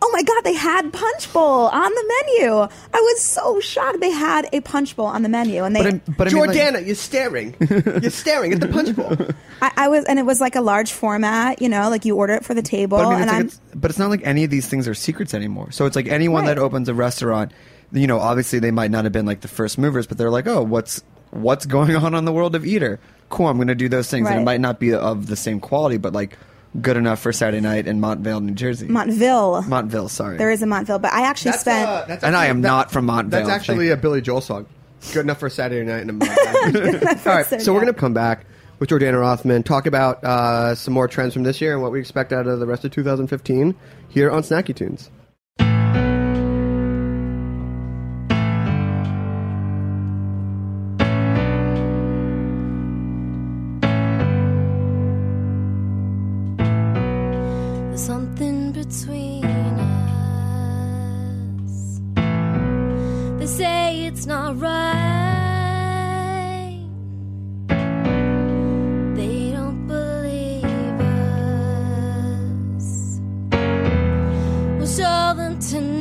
[SPEAKER 5] Oh my God, they had Punch Bowl on the menu. I was so shocked. They had a Punch Bowl on the menu. And they,
[SPEAKER 3] But I, but I mean, like-
[SPEAKER 4] Jordana, you're staring. you're staring at the punch bowl.
[SPEAKER 5] I, I was, and it was like a large format, you know, like you order it for the table.
[SPEAKER 3] But I mean,
[SPEAKER 5] and
[SPEAKER 3] it's like
[SPEAKER 5] I'm,
[SPEAKER 3] it's, but it's not like any of these things are secrets anymore. So it's like anyone
[SPEAKER 5] Right.
[SPEAKER 3] that opens a restaurant, you know, obviously they might not have been like the first movers, but they're like, oh, what's what's going on on the world of Eater? Cool, I'm going to do those things, and it might not be of the same quality, but like good enough for Saturday night in Montvale, New Jersey.
[SPEAKER 5] Montville.
[SPEAKER 3] Montville, sorry.
[SPEAKER 5] There is a Montville, but I actually
[SPEAKER 4] That's,
[SPEAKER 5] spent.
[SPEAKER 4] uh, that's
[SPEAKER 3] And I
[SPEAKER 4] actually-
[SPEAKER 3] am not from Montvale.
[SPEAKER 4] That's actually a Billy Joel song. Good enough for Saturday night in a month. All right, so we're going to come back with Jordana Rothman, talk about uh, some more trends from this year and what we expect out of the rest of 2015 here on Snacky Tunes.
[SPEAKER 6] Them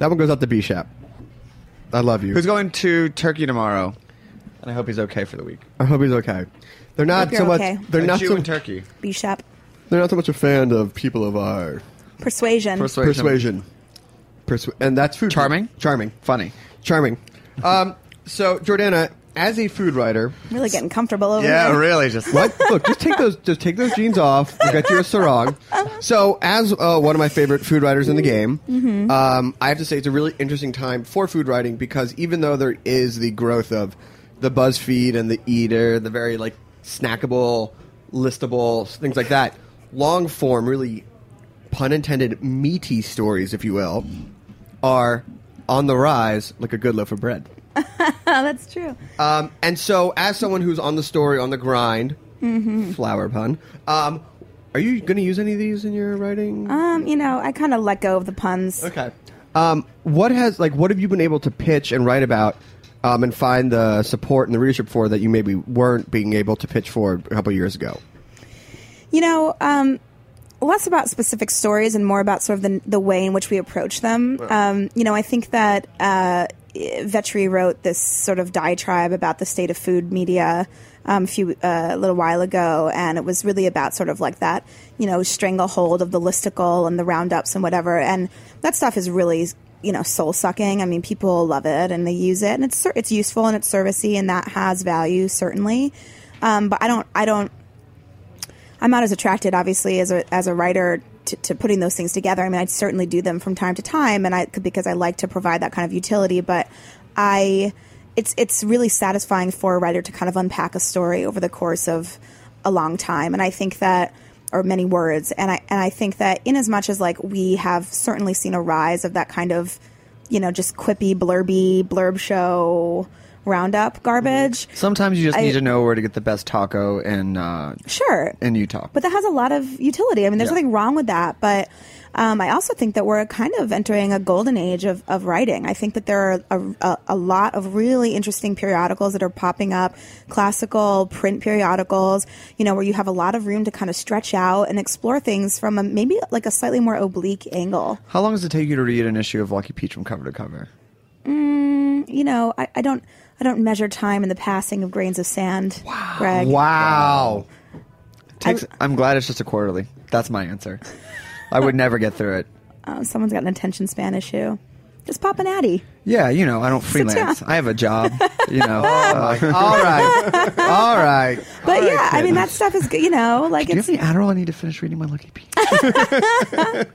[SPEAKER 4] That one goes out to B Shap. I love you.
[SPEAKER 3] Who's going to Turkey tomorrow? And I hope he's okay for the week.
[SPEAKER 4] I hope he's okay. They're not
[SPEAKER 5] Hope
[SPEAKER 4] so
[SPEAKER 5] you're
[SPEAKER 4] much.
[SPEAKER 5] okay.
[SPEAKER 4] They're
[SPEAKER 3] A
[SPEAKER 4] not
[SPEAKER 3] Jew
[SPEAKER 4] so.
[SPEAKER 3] in Turkey.
[SPEAKER 5] Bishop.
[SPEAKER 4] They're not so much a fan of people of our
[SPEAKER 5] Persuasion.
[SPEAKER 3] Persuasion.
[SPEAKER 4] persuasion. Persu- and that's food.
[SPEAKER 3] Charming?
[SPEAKER 4] Charming.
[SPEAKER 3] Funny.
[SPEAKER 4] Charming. Um, so Jordana, as a food writer,
[SPEAKER 5] really getting comfortable over there.
[SPEAKER 3] Yeah,
[SPEAKER 5] there.
[SPEAKER 3] really. Just
[SPEAKER 4] what? Look, just take those. Just take those jeans off. We'll get you a sarong. So, as uh, one of my favorite food writers in the game,
[SPEAKER 5] Mm-hmm.
[SPEAKER 4] um, I have to say it's a really interesting time for food writing because even though there is the growth of the BuzzFeed and the Eater, the very like snackable, listable things like that, long form, really pun intended, meaty stories, if you will, are on the rise like a good loaf of bread.
[SPEAKER 5] That's true.
[SPEAKER 4] Um, and so, as someone who's on the story, on the grind,
[SPEAKER 5] Mm-hmm.
[SPEAKER 4] flour pun, um, are you going to use any of these in your writing?
[SPEAKER 5] Um, you know, I kind of let go of the puns.
[SPEAKER 4] okay. Um, what has like what have you been able to pitch and write about, um, and find the support and the readership for that you maybe weren't being able to pitch for a couple years ago?
[SPEAKER 5] You know, um, less about specific stories and more about sort of the, the way in which we approach them. Um, you know, I think that uh, Vetri wrote this sort of diatribe about the state of food media um, a few uh, a little while ago, and it was really about sort of like that, you know, stranglehold of the listicle and the roundups and whatever. And that stuff is really you know soul sucking. I mean, people love it and they use it, and it's it's useful and it's servicey, and that has value certainly. Um, but I don't I don't I'm not as attracted, obviously, as a as a writer to, to putting those things together. I mean, I certainly do them from time to time, and I because I like to provide that kind of utility. But I, it's it's really satisfying for a writer to kind of unpack a story over the course of a long time, and I think that or many words, and I and I think that in as much as like we have certainly seen a rise of that kind of, you know, just quippy, blurby, blurb show roundup garbage.
[SPEAKER 3] Sometimes you just
[SPEAKER 5] I-
[SPEAKER 3] need to know where to get the best taco in uh,
[SPEAKER 5] Sure,
[SPEAKER 3] in Utah.
[SPEAKER 5] but that has a lot of utility. I mean, there's
[SPEAKER 3] Yeah.
[SPEAKER 5] nothing wrong with that. But um, I also think that we're kind of entering a golden age of, of writing. I think that there are a, a, a lot of really interesting periodicals that are popping up, classical print periodicals, you know, where you have a lot of room to kind of stretch out and explore things from a, maybe like a slightly more oblique angle.
[SPEAKER 3] How long does it take you to read an issue of Lucky Peach from cover to cover?
[SPEAKER 5] You know, I, I don't. I don't measure time in the passing of grains of sand. Wow, Greg.
[SPEAKER 4] Wow.
[SPEAKER 3] Takes, I'm glad it's just a quarterly. That's my answer. I would never get through it.
[SPEAKER 5] Uh, someone's got an attention span issue. Just pop an Addy.
[SPEAKER 3] Yeah, you know, I don't freelance. I have a job. You know, uh,
[SPEAKER 4] All right. All right.
[SPEAKER 5] But
[SPEAKER 4] All right,
[SPEAKER 5] yeah, I mean that stuff is good. You know, like
[SPEAKER 3] do you
[SPEAKER 5] it's
[SPEAKER 3] have any Adderall? I need to finish reading my Lucky Peach.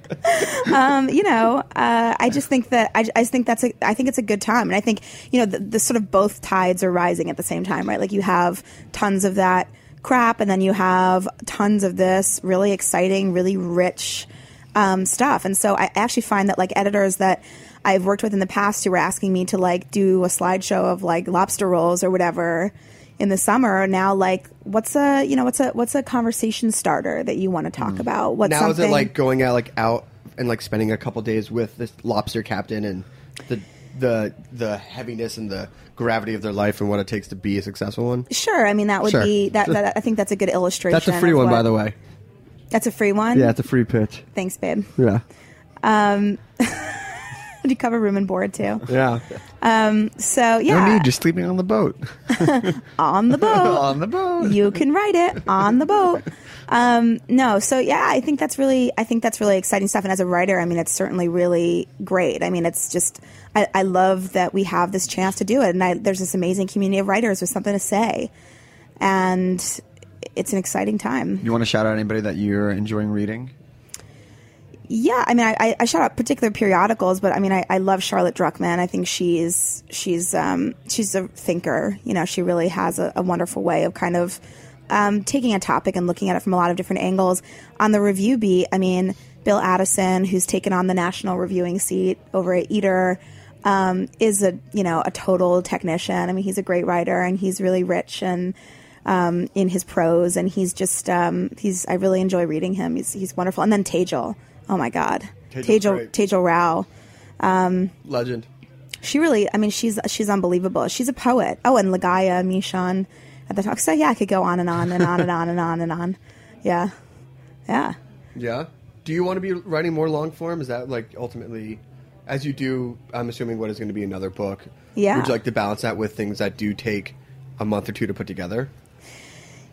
[SPEAKER 5] um, you know, uh, I just think that I, I just think that's a I think it's a good time, and I think you know the, the sort of both tides are rising at the same time, right? Like you have tons of that crap, and then you have tons of this really exciting, really rich um, stuff, and so I actually find that like editors that. I've worked with in the past who were asking me to like do a slideshow of like lobster rolls or whatever in the summer are now like what's a you know what's a what's a conversation starter that you want to talk mm. about what's
[SPEAKER 4] now is
[SPEAKER 5] something
[SPEAKER 4] it like going out like out and like spending a couple days with this lobster captain and the the the heaviness and the gravity of their life and what it takes to be a successful one?
[SPEAKER 5] Sure. I mean, that would
[SPEAKER 4] Sure.
[SPEAKER 5] be that, that. I think that's a good illustration.
[SPEAKER 3] That's a free
[SPEAKER 5] of
[SPEAKER 3] one, by the way.
[SPEAKER 5] That's a free one.
[SPEAKER 3] Yeah, it's a free pitch.
[SPEAKER 5] Thanks, babe.
[SPEAKER 3] Yeah.
[SPEAKER 5] Um, Do you cover room and board too?
[SPEAKER 4] Yeah.
[SPEAKER 5] Um,
[SPEAKER 3] So
[SPEAKER 5] yeah.
[SPEAKER 3] No need. Just sleeping on the boat.
[SPEAKER 5] on the boat.
[SPEAKER 3] on the boat.
[SPEAKER 5] you can write it on the boat. Um, no, so yeah, I think that's really, I think that's really exciting stuff. And as a writer, I mean, it's certainly really great. I mean, it's just, I, I love that we have this chance to do it, and I, there's this amazing community of writers with something to say, and it's an exciting time.
[SPEAKER 3] You want to shout out anybody that you're enjoying reading?
[SPEAKER 5] Yeah, I mean, I, I, shout out particular periodicals, but I mean, I, I love Charlotte Druckman. I think she's she's um, she's a thinker. You know, she really has a, a wonderful way of kind of um, taking a topic and looking at it from a lot of different angles. On the review beat, I mean, Bill Addison, who's taken on the national reviewing seat over at Eater, um, is a you know a total technician. I mean, he's a great writer and he's really rich and um, in his prose, and he's just um, he's I really enjoy reading him. He's he's wonderful. And then Tejal, oh my God, Tejal. Tejal Rao.
[SPEAKER 4] Um, Legend.
[SPEAKER 5] She really, I mean, she's she's unbelievable. She's a poet. Oh, and Ligaya Mishan at the talk. So yeah, I could go on and on and on and on and on and on. Yeah, yeah.
[SPEAKER 4] Yeah. Do you want to be writing more long form? Is that like ultimately, as you do? I'm assuming what is going to be another book.
[SPEAKER 5] Yeah.
[SPEAKER 4] Would you like to balance that with things that do take a month or two to put together?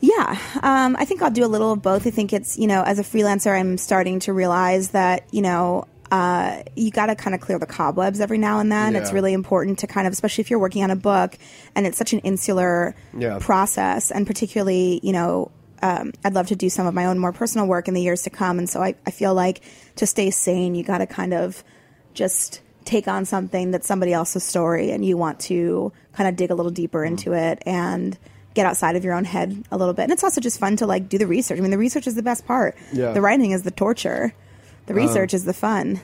[SPEAKER 5] Yeah, um, I think I'll do a little of both. I think it's you know, as a freelancer, I'm starting to realize that you know. Uh, you got to kind of clear the cobwebs every now and then. It's really important to kind of, especially if you're working on a book and it's such an insular
[SPEAKER 4] Yeah.
[SPEAKER 5] process. And particularly, you know, um, I'd love to do some of my own more personal work in the years to come. And so I, I feel like to stay sane, you got to kind of just take on something that's somebody else's story and you want to kind of dig a little deeper into it and get outside of your own head a little bit. And it's also just fun to like do the research. I mean, the research is the best part.
[SPEAKER 4] Yeah.
[SPEAKER 5] The writing is the torture. The research is the fun.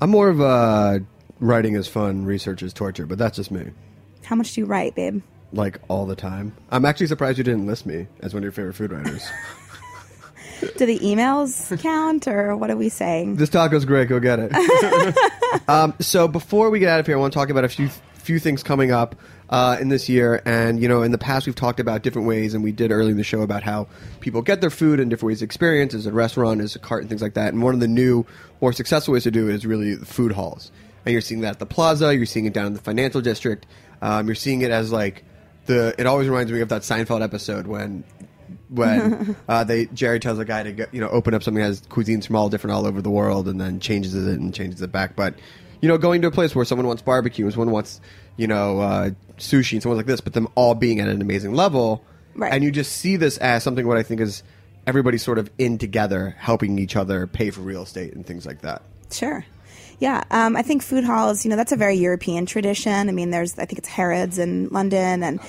[SPEAKER 4] I'm more of a writing is fun, research is torture, but that's just me.
[SPEAKER 5] How much do you write, babe?
[SPEAKER 4] Like all the time. I'm actually surprised you didn't list me as one of your favorite food writers.
[SPEAKER 5] Do the emails count or what are we saying?
[SPEAKER 4] this taco's great. Go get it. um, so before we get out of here, I want to talk about a few few things coming up uh, in this year. And you know, in the past, we've talked about different ways, and we did early in the show about how people get their food in different ways. Experience as a restaurant, a cart, and things like that. And one of the new, more successful ways to do it is really food halls. And you're seeing that at the Plaza. You're seeing it down in the financial district. Um, you're seeing it as like the. It always reminds me of that Seinfeld episode when when uh, they Jerry tells a guy to go, you know open up something that has cuisines from all different all over the world and then changes it and changes it back. But you know, going to a place where someone wants barbecue, and someone wants you know uh, sushi, and someone like this, but them all being at an amazing level,
[SPEAKER 5] Right.
[SPEAKER 4] and you just see this as something what I think is everybody sort of in together, helping each other pay for real estate and things like that.
[SPEAKER 5] Sure. Yeah, um, I think food halls. You know, that's a very European tradition. I mean, there's I think it's Harrods in London, and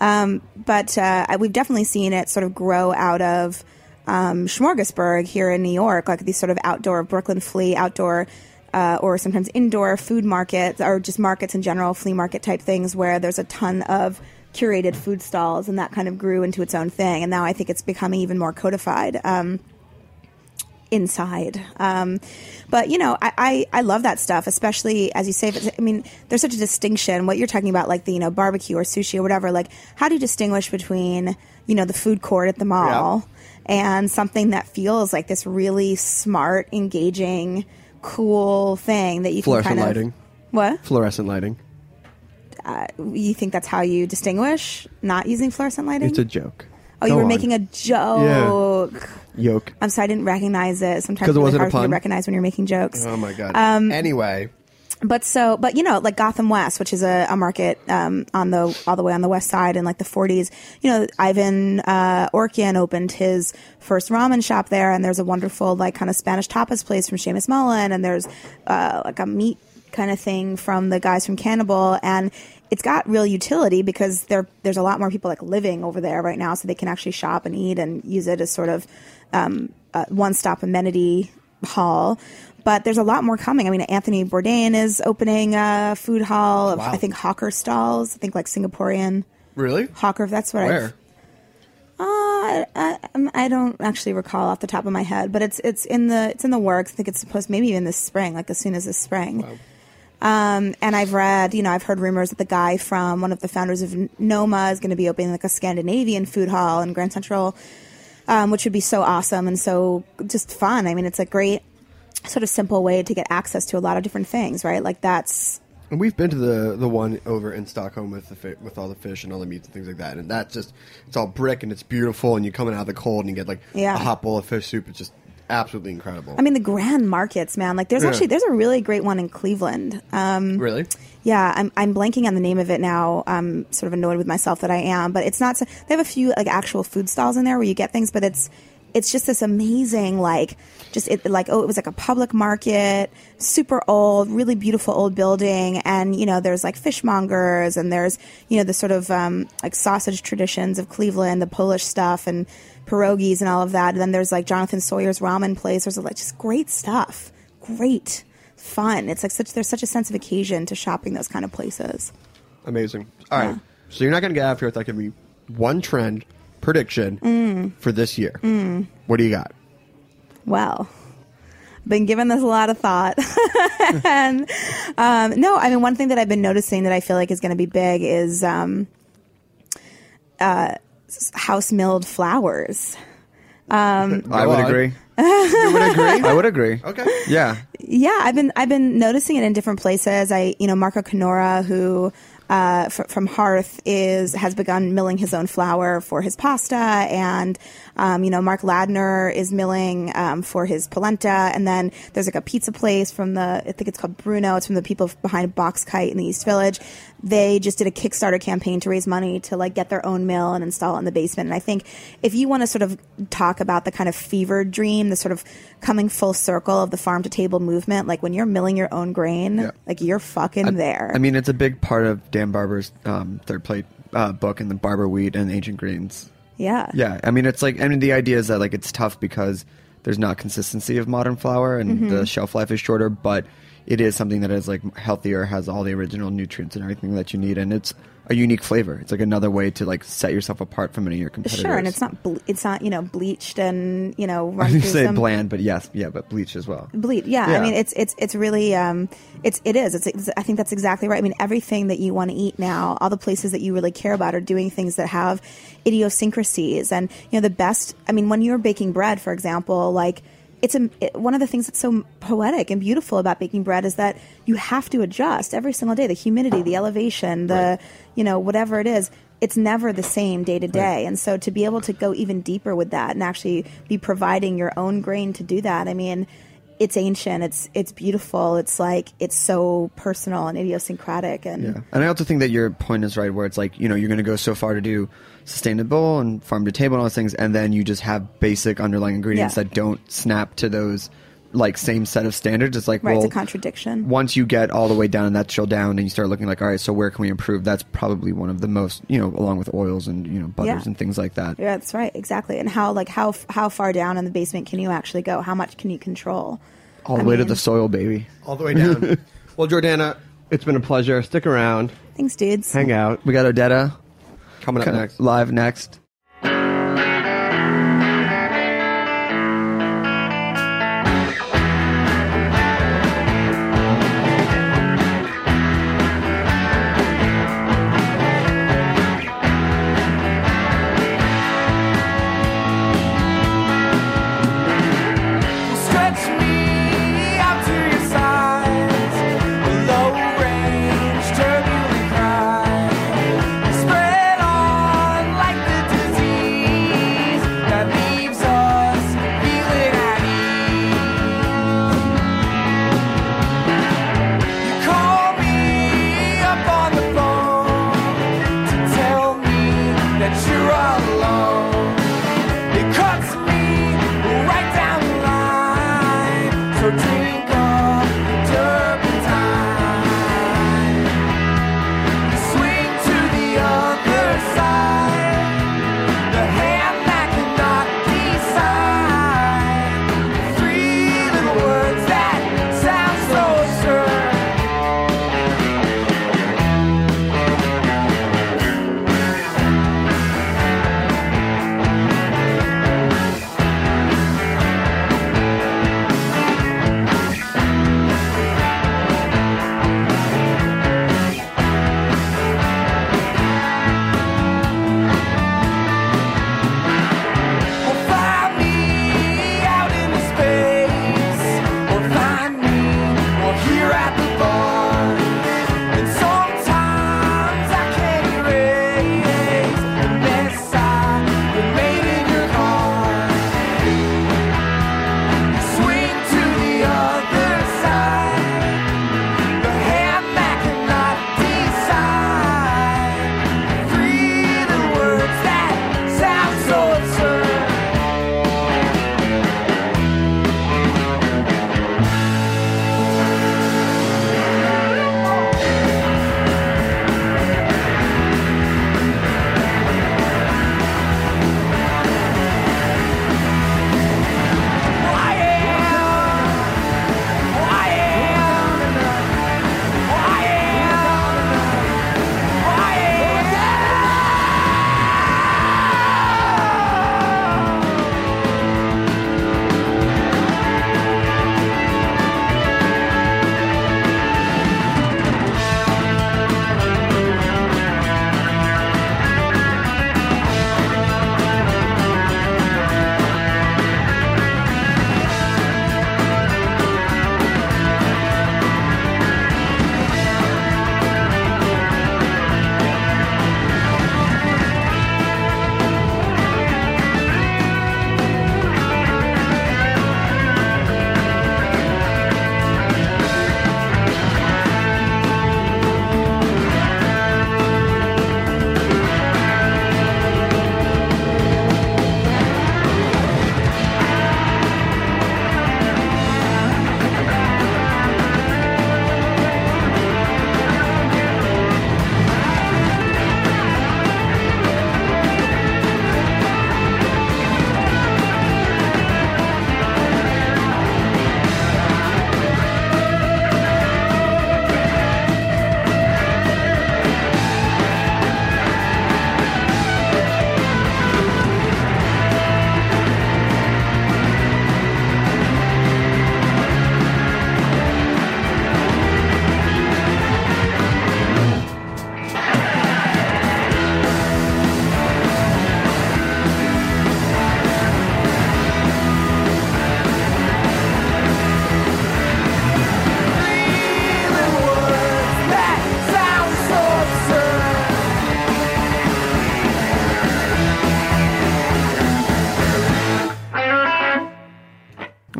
[SPEAKER 5] um, but uh, we've definitely seen it sort of grow out of um, Smorgasburg here in New York, like these sort of outdoor Brooklyn flea outdoor. Uh, or sometimes indoor food markets, or just markets in general, flea market type things, where there's a ton of curated food stalls, and that kind of grew into its own thing. And now I think it's becoming even more codified. Um, inside. Um, but you know, I, I, I love that stuff, especially as you say. I mean, there's such a distinction. What you're talking about, like the you know barbecue or sushi or whatever. Like, how do you distinguish between you know the food court at the mall and something that feels like this really smart, engaging, cool thing that you can
[SPEAKER 4] Fluorescent
[SPEAKER 5] kind of
[SPEAKER 4] lighting.
[SPEAKER 5] what?
[SPEAKER 4] Fluorescent lighting.
[SPEAKER 5] uh, you think that's how you distinguish not using fluorescent lighting?
[SPEAKER 4] It's a joke.
[SPEAKER 5] oh, you were making a joke.
[SPEAKER 4] yoke.
[SPEAKER 5] I'm sorry, I didn't recognize it. Sometimes
[SPEAKER 4] 'Cause it
[SPEAKER 5] it's really
[SPEAKER 4] wasn't a
[SPEAKER 5] hard for me to
[SPEAKER 4] pun?
[SPEAKER 5] recognize when you're making jokes.
[SPEAKER 4] Oh my god.
[SPEAKER 5] Um,
[SPEAKER 4] anyway,
[SPEAKER 5] but so but you know like gotham west which is a, a market um, on the all the way on the west side in like the 40s you know ivan uh, Orkin opened his first ramen shop there and there's a wonderful like kind of spanish tapas place from Seamus mullen and there's uh, like a meat kind of thing from the guys from cannibal and it's got real utility because there there's a lot more people like living over there right now so they can actually shop and eat and use it as sort of um, a one-stop amenity hall but there's a lot more coming. I mean, Anthony Bourdain is opening a food hall of, I think, hawker stalls. I think like Singaporean
[SPEAKER 4] really?
[SPEAKER 5] hawker. That's what
[SPEAKER 4] Where?
[SPEAKER 5] I. Uh, I, um, I don't actually recall off the top of my head, but it's it's in the it's in the works. I think it's supposed maybe even this spring, like as soon as this spring. Wow. Um, and I've read, you know, I've heard rumors that the guy from one of the founders of Noma is going to be opening like a Scandinavian food hall in Grand Central, um, which would be so awesome and so just fun. I mean, it's a great sort of simple way to get access to a lot of different things, right? Like that's
[SPEAKER 4] And we've been to the the one over in Stockholm with the fi- with all the fish and all the meats and things like that, and that's just it's all brick and it's beautiful, and you're coming out of the cold and you get like
[SPEAKER 5] Yeah.
[SPEAKER 4] a hot bowl of fish soup. It's just absolutely incredible.
[SPEAKER 5] I mean, the grand markets, man. Like, there's
[SPEAKER 4] Yeah.
[SPEAKER 5] actually there's a really great one in Cleveland. Um,
[SPEAKER 4] really?
[SPEAKER 5] yeah, I'm I'm blanking on the name of it now. I'm sort of annoyed with myself that I am, but it's not. So, they have a few like actual food stalls in there where you get things, but it's it's just this amazing like just it like oh it was like a public market super old really beautiful old building. And you know there's like fishmongers and there's you know the sort of um, like sausage traditions of cleveland the polish stuff and pierogies and all of that. And then there's like jonathan sawyer's ramen place. There's like just great stuff. Great fun. It's like such there's such a sense of occasion to shopping those kind of places.
[SPEAKER 4] Amazing. All right.
[SPEAKER 5] Yeah.
[SPEAKER 4] So you're not going to get out of here without giving me one trend prediction
[SPEAKER 5] Mm.
[SPEAKER 4] for this year. What do you got?
[SPEAKER 5] Well, been giving this a lot of thought. and um, no, I mean, one thing that I've been noticing that I feel like is going to be big is um, uh, house milled flours.
[SPEAKER 3] I would agree.
[SPEAKER 4] You would agree?
[SPEAKER 3] I would agree.
[SPEAKER 4] Okay.
[SPEAKER 3] Yeah.
[SPEAKER 5] Yeah, I've been I've been noticing it in different places. I you know Marco Canora who uh, fr- from Hearth is has begun milling his own flour for his pasta, and um, you know Mark Ladner is milling um, for his polenta, and then there's like a pizza place from the I think it's called Bruno. It's from the people behind Box Kite in the East Village. They just did a Kickstarter campaign to raise money to like get their own mill and install it in the basement. And I think if you want to sort of talk about the kind of fever dream, the sort of coming full circle of the farm to table movement, like when you're milling your own grain,
[SPEAKER 3] Yeah.
[SPEAKER 5] like you're fucking there.
[SPEAKER 3] I mean, it's a big part of Dan Barber's um, third plate uh, book and the Barber Wheat and Ancient Greens.
[SPEAKER 5] Yeah.
[SPEAKER 3] Yeah, I mean, it's like I mean, the idea is that like it's tough because there's not consistency of modern flour and
[SPEAKER 5] Mm-hmm.
[SPEAKER 3] the shelf life is shorter, but it is something that is like healthier, has all the original nutrients and everything that you need, and it's a unique flavor. It's like another way to like set yourself apart from any of your competitors.
[SPEAKER 5] Sure, and it's not ble- it's not you know bleached and you know
[SPEAKER 3] I
[SPEAKER 5] run
[SPEAKER 3] say
[SPEAKER 5] some
[SPEAKER 3] bland, but yes, yeah, but bleach as well.
[SPEAKER 5] Bleach, Yeah,
[SPEAKER 3] Yeah.
[SPEAKER 5] I mean it's it's it's really um it's it is. It's, it's I think that's exactly right. I mean everything that you want to eat now, all the places that you really care about are doing things that have idiosyncrasies and you know the best. I mean when you're baking bread, for example, like it's a, it, one of the things that's so poetic and beautiful about baking bread is that you have to adjust every single day. The humidity, the elevation, the you know whatever it is. It's never the same day to day, and so to be able to go even deeper with that and actually be providing your own grain to do that, I mean, it's ancient, it's it's beautiful, it's like it's so personal and idiosyncratic, and
[SPEAKER 3] Yeah, and I also think that your point is right, where it's like you know you're going to go so far to do sustainable and farm to table and all those things, and then you just have basic underlying ingredients
[SPEAKER 5] Yeah.
[SPEAKER 3] that don't snap to those like same set of standards. It's like
[SPEAKER 5] right,
[SPEAKER 3] well,
[SPEAKER 5] it's a contradiction.
[SPEAKER 3] once you get all the way down and that's chill down, and you start looking like, all right, so where can we improve? That's probably one of the most you know, along with oils and you know butters
[SPEAKER 5] Yeah.
[SPEAKER 3] and things like that.
[SPEAKER 5] Yeah, that's right, exactly. And how like how how far down in the basement can you actually go? How much can you control?
[SPEAKER 3] All the
[SPEAKER 5] I
[SPEAKER 3] way to the soil, baby.
[SPEAKER 4] All the way down. well, Jordana, it's been a pleasure. Stick around.
[SPEAKER 5] Thanks, dudes.
[SPEAKER 4] Hang out.
[SPEAKER 3] We got Odetta
[SPEAKER 4] Coming up next.
[SPEAKER 3] live next.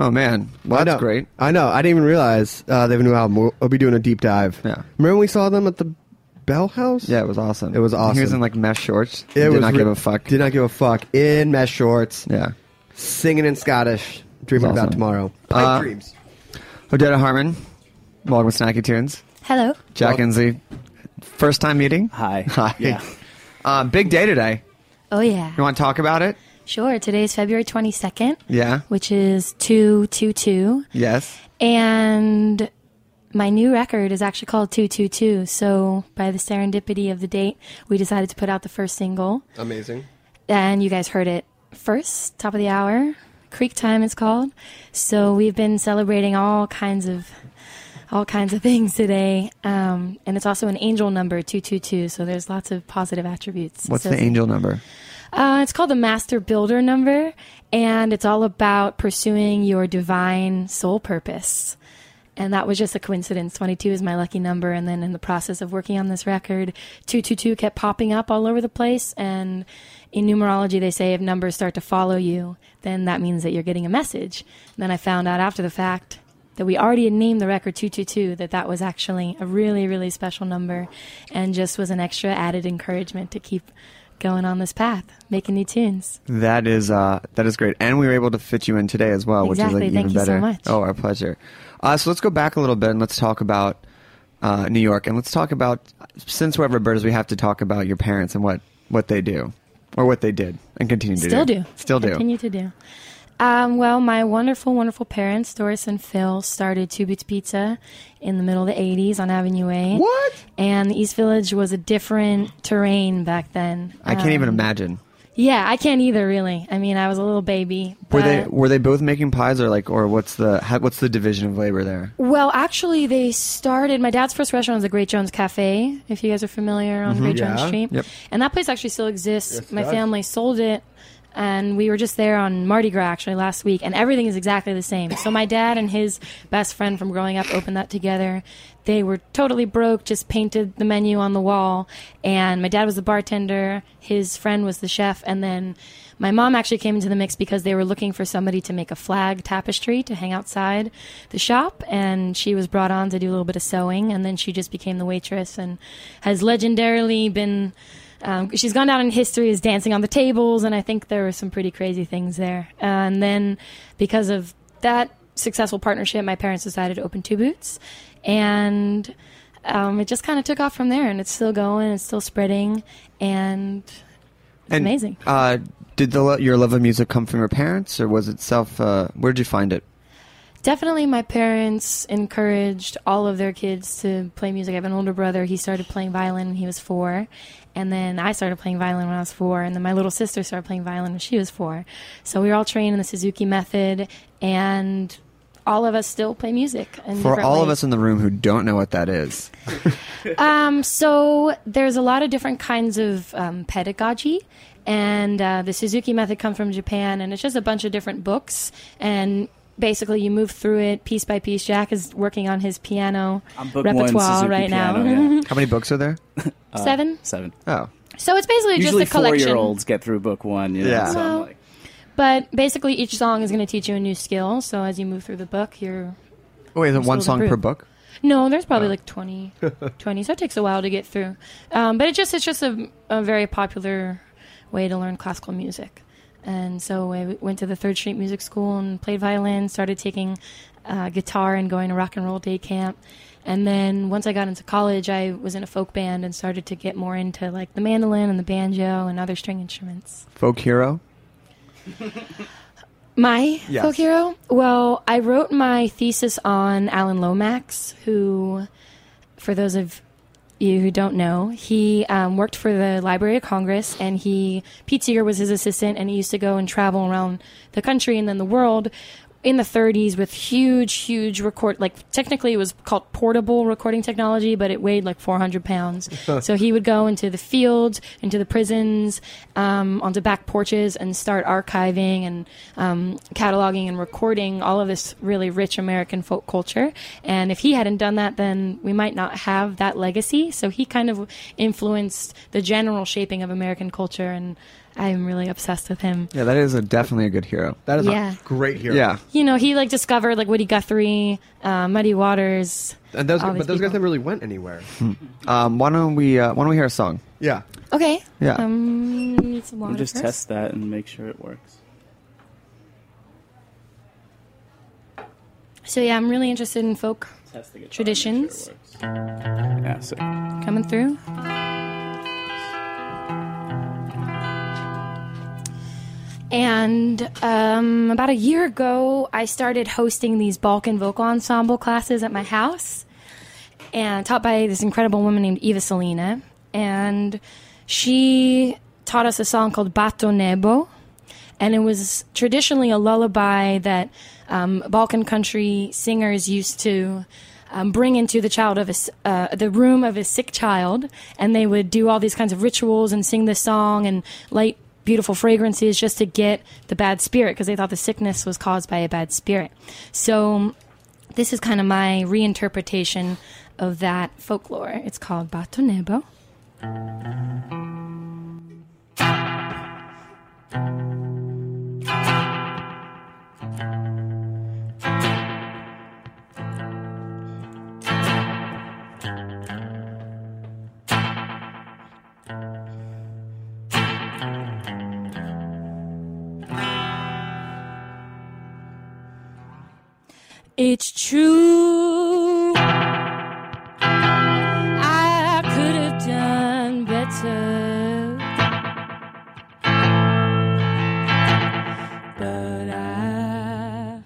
[SPEAKER 3] Oh man, well,
[SPEAKER 4] I
[SPEAKER 3] that's
[SPEAKER 4] know.
[SPEAKER 3] great.
[SPEAKER 4] I know. I didn't even realize uh, they have a new album. We'll, we'll be doing a deep dive.
[SPEAKER 3] Yeah.
[SPEAKER 4] Remember when we saw them at the Bell House?
[SPEAKER 3] Yeah, it was awesome.
[SPEAKER 4] It was awesome.
[SPEAKER 3] He was in like mesh shorts.
[SPEAKER 4] It
[SPEAKER 3] did
[SPEAKER 4] was
[SPEAKER 3] not
[SPEAKER 4] re-
[SPEAKER 3] give a fuck.
[SPEAKER 4] Did not give a fuck. In mesh shorts,
[SPEAKER 3] yeah.
[SPEAKER 4] singing in Scottish, dreaming
[SPEAKER 3] That's
[SPEAKER 4] about tomorrow. Pipe
[SPEAKER 3] Uh,
[SPEAKER 4] dreams.
[SPEAKER 3] Odetta Hartman, welcome to Snacky Tunes.
[SPEAKER 6] Hello.
[SPEAKER 3] Jack Inslee, first time meeting.
[SPEAKER 1] Hi.
[SPEAKER 3] Hi.
[SPEAKER 1] Yeah.
[SPEAKER 3] Uh, big day today.
[SPEAKER 6] Oh yeah.
[SPEAKER 3] You want to talk about it?
[SPEAKER 6] Sure. Today's February 22nd,
[SPEAKER 3] Yeah.
[SPEAKER 6] which is 222.
[SPEAKER 3] Yes.
[SPEAKER 6] And my new record is actually called 222. So, by the serendipity of the date, we decided to put out the first single.
[SPEAKER 4] Amazing.
[SPEAKER 6] And you guys heard it first, top of the hour. Creek Time is called. So, we've been celebrating all kinds of all kinds of things today. Um, and it's also an angel number 222. So, there's lots of positive attributes.
[SPEAKER 3] What's the angel number?
[SPEAKER 6] Uh, it's called the Master Builder number, and it's all about pursuing your divine soul purpose. And that was just a coincidence. 22 is my lucky number. And then in the process of working on this record, 222 kept popping up all over the place. And in numerology, they say if numbers start to follow you, then that means that you're getting a message. And then I found out after the fact that we already had named the record 222, that that was actually a really, really special number and just was an extra added encouragement to keep going on this path, making new tunes.
[SPEAKER 3] That is uh, that is great, and we were able to fit you in today as well, which is like
[SPEAKER 6] Thank
[SPEAKER 3] even
[SPEAKER 6] you so
[SPEAKER 3] better.
[SPEAKER 6] much.
[SPEAKER 3] Oh, our pleasure. Uh, so let's go back a little bit and let's talk about uh, New York, and let's talk about since we're Birds, we have to talk about your parents and what what they do or what they did and continue to
[SPEAKER 6] Still
[SPEAKER 3] do.
[SPEAKER 6] do.
[SPEAKER 3] Still do.
[SPEAKER 6] Continue to do. Um, well, my wonderful, wonderful parents, Doris and Phil, started Two Boots Pizza in the middle of the 80s on Avenue A.
[SPEAKER 3] What?
[SPEAKER 6] And the East Village was a different terrain back then.
[SPEAKER 3] I can't even
[SPEAKER 6] Um,
[SPEAKER 3] imagine.
[SPEAKER 6] Yeah, I can't either, really. I mean, I was a little baby.
[SPEAKER 3] Were they were they both making pies or like or what's the how, what's the division of labor there?
[SPEAKER 6] Well, actually, they started. My dad's first restaurant was the Great Jones Cafe. If you guys are familiar on Great Jones Street,
[SPEAKER 3] Mm-hmm. Yep.
[SPEAKER 6] and that place actually still exists.
[SPEAKER 4] Yes,
[SPEAKER 6] My family sold it, and we were just there on Mardi Gras actually last week, and everything is exactly the same. So my dad and his best friend from growing up opened that together. They were totally broke, just painted the menu on the wall, and my dad was the bartender. His friend was the chef, and then. My mom actually came into the mix because they were looking for somebody to make a flag tapestry to hang outside the shop, and she was brought on to do a little bit of sewing, and then she just became the waitress and has legendarily been. Um, she's gone down in history as dancing on the tables, and I think there were some pretty crazy things there. and then, because of that successful partnership, my parents decided to open Two Boots, and um, it just kind of took off from there. And it's still going, it's still spreading, and it's
[SPEAKER 3] And,
[SPEAKER 6] amazing.
[SPEAKER 3] Uh, did the your love of music come from your parents or was it self? Uh, where did you find it?
[SPEAKER 6] Definitely, my parents encouraged all of their kids to play music. I have an older brother. He started playing violin when he was four. And then I started playing violin when I was four. And then my little sister started playing violin when she was four. So we were all trained in the Suzuki method. And all of us still play music.
[SPEAKER 3] For all of us in the room who don't know what that is,
[SPEAKER 6] Um, so there's a lot of different kinds of um, pedagogy, and uh, the Suzuki method comes from Japan, and it's just a bunch of different books, and basically you move through it piece by piece. Jack is working on his piano
[SPEAKER 1] book
[SPEAKER 6] repertoire
[SPEAKER 1] Suzuki
[SPEAKER 6] right
[SPEAKER 1] piano,
[SPEAKER 6] now.
[SPEAKER 1] yeah.
[SPEAKER 3] how many books are there?
[SPEAKER 6] Seven.
[SPEAKER 1] Seven.
[SPEAKER 3] Oh,
[SPEAKER 6] So it's basically
[SPEAKER 1] Usually
[SPEAKER 6] just a collection.
[SPEAKER 1] four-year-olds get through book one. You know,
[SPEAKER 3] Yeah.
[SPEAKER 1] So
[SPEAKER 6] Well,
[SPEAKER 1] like,
[SPEAKER 6] But basically, each song is going to teach you a new skill. So as you move through the book, you're
[SPEAKER 3] oh wait, is it one
[SPEAKER 6] still
[SPEAKER 3] song per book?
[SPEAKER 6] No, there's
[SPEAKER 3] Oh.
[SPEAKER 6] probably like 20, 20. So it takes a while to get through. Um, but it just it's just a, a very popular way to learn classical music. And so I went to the Third Street Music School and played violin. Started taking uh, guitar and going to rock and roll day camp. And then once I got into college, I was in a folk band and started to get more into like the mandolin and the banjo and other string instruments.
[SPEAKER 3] Folk hero.
[SPEAKER 6] My
[SPEAKER 3] Yes.
[SPEAKER 6] folk hero? Well, I wrote my thesis on Alan Lomax, who, for those of you who don't know, he um, worked for the Library of Congress, and he Pete Seeger was his assistant, and he used to go and travel around the country and then the world in the 30s with huge, huge record. Like technically, it was called portable recording technology, but it weighed like 400 pounds. so he would go into the fields, into the prisons, um, onto back porches, and start archiving and um, cataloging and recording all of this really rich American folk culture. And if he hadn't done that, then we might not have that legacy. So he kind of influenced the general shaping of American culture and I'm really obsessed with him.
[SPEAKER 3] Yeah, that is a, definitely a good hero.
[SPEAKER 4] That is
[SPEAKER 6] Yeah.
[SPEAKER 4] a great hero.
[SPEAKER 3] Yeah.
[SPEAKER 6] You know, he like discovered like Woody Guthrie, uh, Muddy Waters.
[SPEAKER 4] and those, but
[SPEAKER 6] these
[SPEAKER 4] those guys
[SPEAKER 6] people.
[SPEAKER 4] never really went anywhere.
[SPEAKER 3] Um, why don't we uh, Why don't we hear a song?
[SPEAKER 4] yeah.
[SPEAKER 6] Okay.
[SPEAKER 3] Yeah.
[SPEAKER 6] Um, need some water
[SPEAKER 1] We'll just
[SPEAKER 6] first.
[SPEAKER 1] test that and make sure it works.
[SPEAKER 6] So yeah, I'm really interested in folk
[SPEAKER 1] Test the
[SPEAKER 6] Traditions.
[SPEAKER 1] Sure it works. Yeah, so
[SPEAKER 6] coming through. And um, about a year ago, I started hosting these Balkan vocal ensemble classes at my house, and taught by this incredible woman named Eva Salina. And she taught us a song called Bato Nebo, and it was traditionally a lullaby that um, Balkan country singers used to um, bring into the child of a, uh, the room of a sick child, and they would do all these kinds of rituals and sing this song and light beautiful fragrances just to get the bad spirit because they thought the sickness was caused by a bad spirit. So this is kind of my reinterpretation of that folklore. It's called Bato Nebo. It's true. I could have done better. But I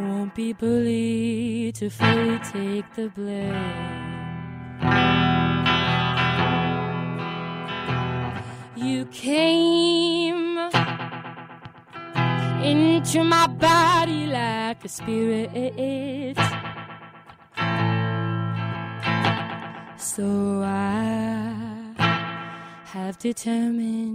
[SPEAKER 6] won't be bullied to fully take the blame. You came into my body like a spirit. So I have determined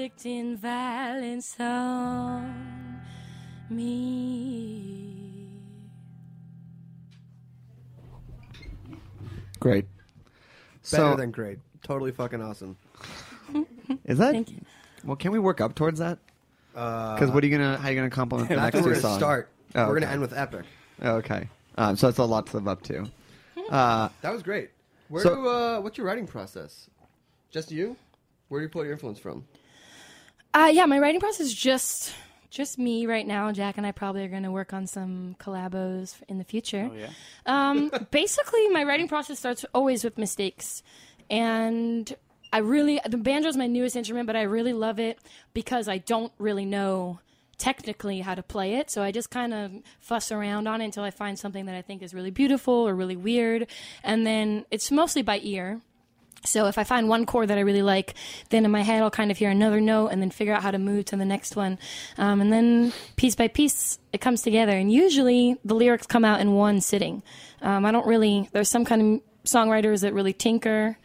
[SPEAKER 6] stop inflicting violence on me.
[SPEAKER 3] Great.
[SPEAKER 4] Better
[SPEAKER 3] So
[SPEAKER 4] than great. Totally fucking awesome.
[SPEAKER 3] is that?
[SPEAKER 6] Thank you.
[SPEAKER 3] Well, can we work up towards that? Because what are you gonna? How are you gonna compliment the
[SPEAKER 4] That's
[SPEAKER 3] next
[SPEAKER 4] where
[SPEAKER 3] two
[SPEAKER 4] we're gonna
[SPEAKER 3] songs?
[SPEAKER 4] start.
[SPEAKER 3] Oh,
[SPEAKER 4] we're
[SPEAKER 3] okay.
[SPEAKER 4] gonna end with epic.
[SPEAKER 3] Oh, okay. Um, so that's a lot to live up to. Uh,
[SPEAKER 4] That was great. Where
[SPEAKER 3] So-
[SPEAKER 4] do, uh, what's your writing process? Just you? Where do you pull your influence from?
[SPEAKER 6] Uh, yeah, my writing process is just just me right now. Jack and I probably are going to work on some collabos in the future.
[SPEAKER 1] Oh yeah.
[SPEAKER 6] Um, basically, my writing process starts always with mistakes, and I really the banjo is my newest instrument, but I really love it because I don't really know technically how to play it. So I just kind of fuss around on it until I find something that I think is really beautiful or really weird. And then it's mostly by ear. So if I find one chord that I really like, then in my head I'll kind of hear another note and then figure out how to move to the next one. Um, and then piece by piece it comes together. And usually the lyrics come out in one sitting. Um, I don't really, there's some kind of songwriters that really tinker,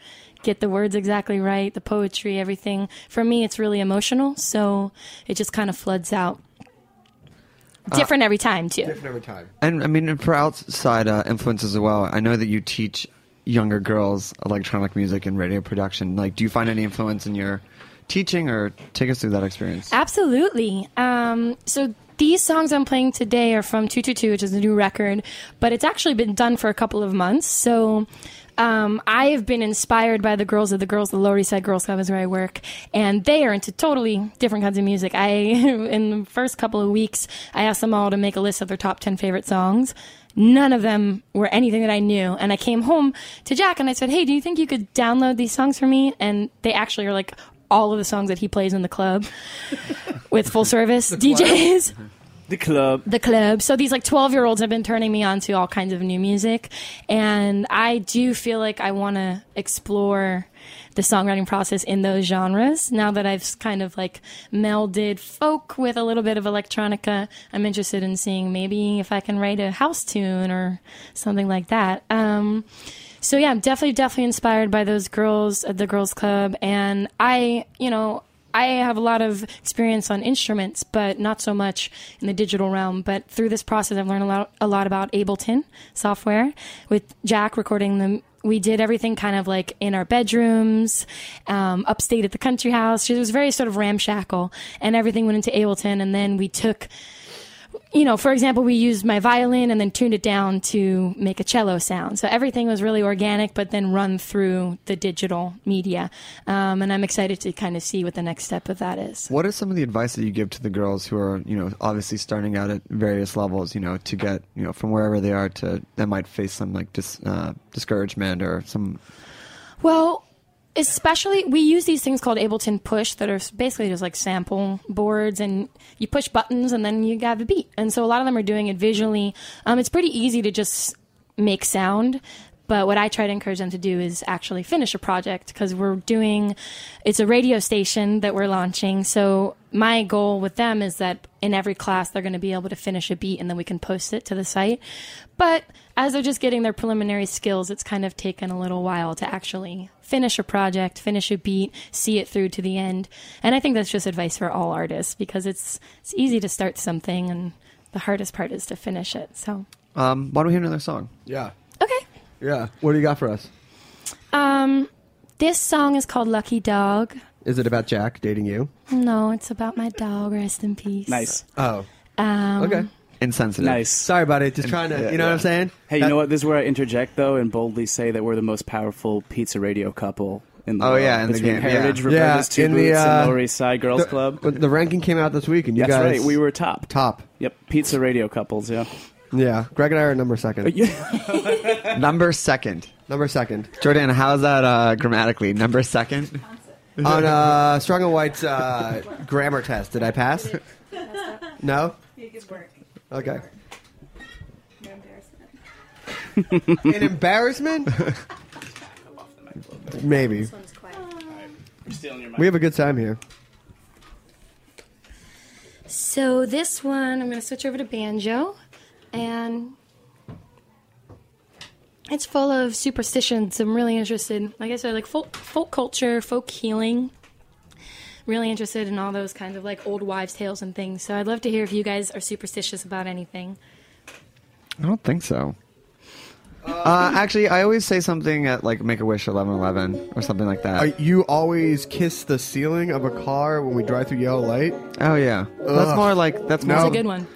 [SPEAKER 6] get the words exactly right, the poetry, everything. For me, it's really emotional. So it just kind of floods out. Different every time, too.
[SPEAKER 4] Different every time.
[SPEAKER 3] And I mean, for outside uh, influences as well, I know that you teach younger girls electronic music and radio production. Like, do you find any influence in your teaching, or take us through that experience?
[SPEAKER 6] Absolutely. Um, so these songs I'm playing today are from 222, which is a new record, but it's actually been done for a couple of months. So um, I have been inspired by the girls of the girls, the Lower East Side Girls Club is where I work, and they are into totally different kinds of music. I, in the first couple of weeks, I asked them all to make a list of their top 10 favorite songs. None of them were anything that I knew. And I came home to Jack and I said, Hey, do you think you could download these songs for me? And they actually are like all of the songs that he plays in the club with full service DJs
[SPEAKER 1] The club.
[SPEAKER 6] the club. So these like 12 year olds have been turning me on to all kinds of new music. And I do feel like I want to explore the songwriting process in those genres. Now that I've kind of like melded folk with a little bit of electronica, I'm interested in seeing maybe if I can write a house tune or something like that. Um, so yeah, I'm definitely, definitely inspired by those girls at the girls club. And I, you know, I have a lot of experience on instruments, but not so much in the digital realm. But through this process, I've learned a lot, a lot about Ableton software with Jack recording them. We did everything kind of like in our bedrooms, um, upstate at the country house. It was very sort of ramshackle, and everything went into Ableton. And then we took you know, for example, we used my violin and then tuned it down to make a cello sound. So everything was really organic, but then run through the digital media. Um, and I'm excited to kind of see what the next step of that is.
[SPEAKER 3] What is some of the advice that you give to the girls who are, you know, obviously starting out at various levels, you know, to get, you know, from wherever they are to that might face some like dis, uh, discouragement or some
[SPEAKER 6] Well, especially we use these things called Ableton Push that are basically just like sample boards, and you push buttons and then you have a beat. And so a lot of them are doing it visually. Um, it's pretty easy to just make sound. But what I try to encourage them to do is actually finish a project because we're doing, it's a radio station that we're launching. So my goal with them is that in every class they're going to be able to finish a beat and then we can post it to the site. But as they're just getting their preliminary skills, it's kind of taken a little while to actually finish a project, finish a beat, see it through to the end. And I think that's just advice for all artists because it's it's easy to start something and the hardest part is to finish it. So,
[SPEAKER 3] um, why don't we hear another song?
[SPEAKER 4] Yeah.
[SPEAKER 6] okay.
[SPEAKER 4] Yeah. What do you got for us?
[SPEAKER 6] Um this song is called Lucky Dog.
[SPEAKER 4] Is it about Jack dating you?
[SPEAKER 6] No, it's about my dog. Rest in peace.
[SPEAKER 1] Nice.
[SPEAKER 4] Oh.
[SPEAKER 6] Um,
[SPEAKER 4] Okay.
[SPEAKER 3] Insensitive.
[SPEAKER 1] Nice.
[SPEAKER 4] Sorry, buddy. Just trying to,
[SPEAKER 1] Yeah,
[SPEAKER 4] you know what I'm saying?
[SPEAKER 1] Hey, you
[SPEAKER 4] That-
[SPEAKER 1] know what? This is where I interject, though, and boldly say that we're the most powerful pizza radio couple in the
[SPEAKER 3] Oh,
[SPEAKER 1] world.
[SPEAKER 3] yeah, in the
[SPEAKER 1] Between
[SPEAKER 3] game, yeah.
[SPEAKER 1] Heritage,
[SPEAKER 4] Yeah,
[SPEAKER 1] Roberta's Two
[SPEAKER 4] in the,
[SPEAKER 1] Boots,
[SPEAKER 4] uh,
[SPEAKER 1] and Lower East Side Girls
[SPEAKER 4] the,
[SPEAKER 1] Club.
[SPEAKER 4] The, the ranking came out this week, and you
[SPEAKER 1] That's
[SPEAKER 4] guys
[SPEAKER 1] right. We were top.
[SPEAKER 4] top.
[SPEAKER 1] Yep. Pizza radio couples, yeah.
[SPEAKER 4] Yeah. Greg and I are number second.
[SPEAKER 3] Number second.
[SPEAKER 4] Number second.
[SPEAKER 3] Jordan, how's that uh, grammatically? Number second?
[SPEAKER 4] On uh, Strunk and White's uh, grammar test, did I pass? No? Okay. An embarrassment? Maybe. We have a good time here.
[SPEAKER 6] So this one, I'm going to switch over to banjo, and it's full of superstitions. I'm really interested, like I said, like folk, folk culture, folk healing. Really interested in all those kinds of like old wives' tales and things. So I'd love to hear if you guys are superstitious about anything.
[SPEAKER 3] I don't think so. Uh, actually, I always say something at like Make a Wish 1111 or something like that.
[SPEAKER 4] Are you always kiss the ceiling of a car when we drive through yellow light?
[SPEAKER 3] oh yeah, that's more like that's more
[SPEAKER 4] No.
[SPEAKER 6] That's a good one.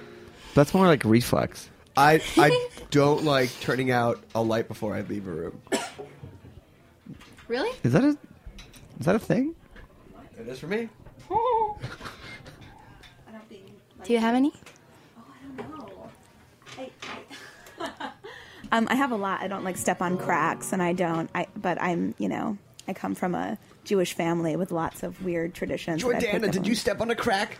[SPEAKER 3] that's more like reflex.
[SPEAKER 4] I I don't like turning out a light before I leave a room.
[SPEAKER 6] Really?
[SPEAKER 3] Is that a is that a thing?
[SPEAKER 4] It is for me.
[SPEAKER 6] Do you have any?
[SPEAKER 5] Um, I have a lot. I don't like step on cracks, and I don't. I but I'm you know I come from a Jewish family with lots of weird traditions. that I picked up on.
[SPEAKER 4] step on a crack?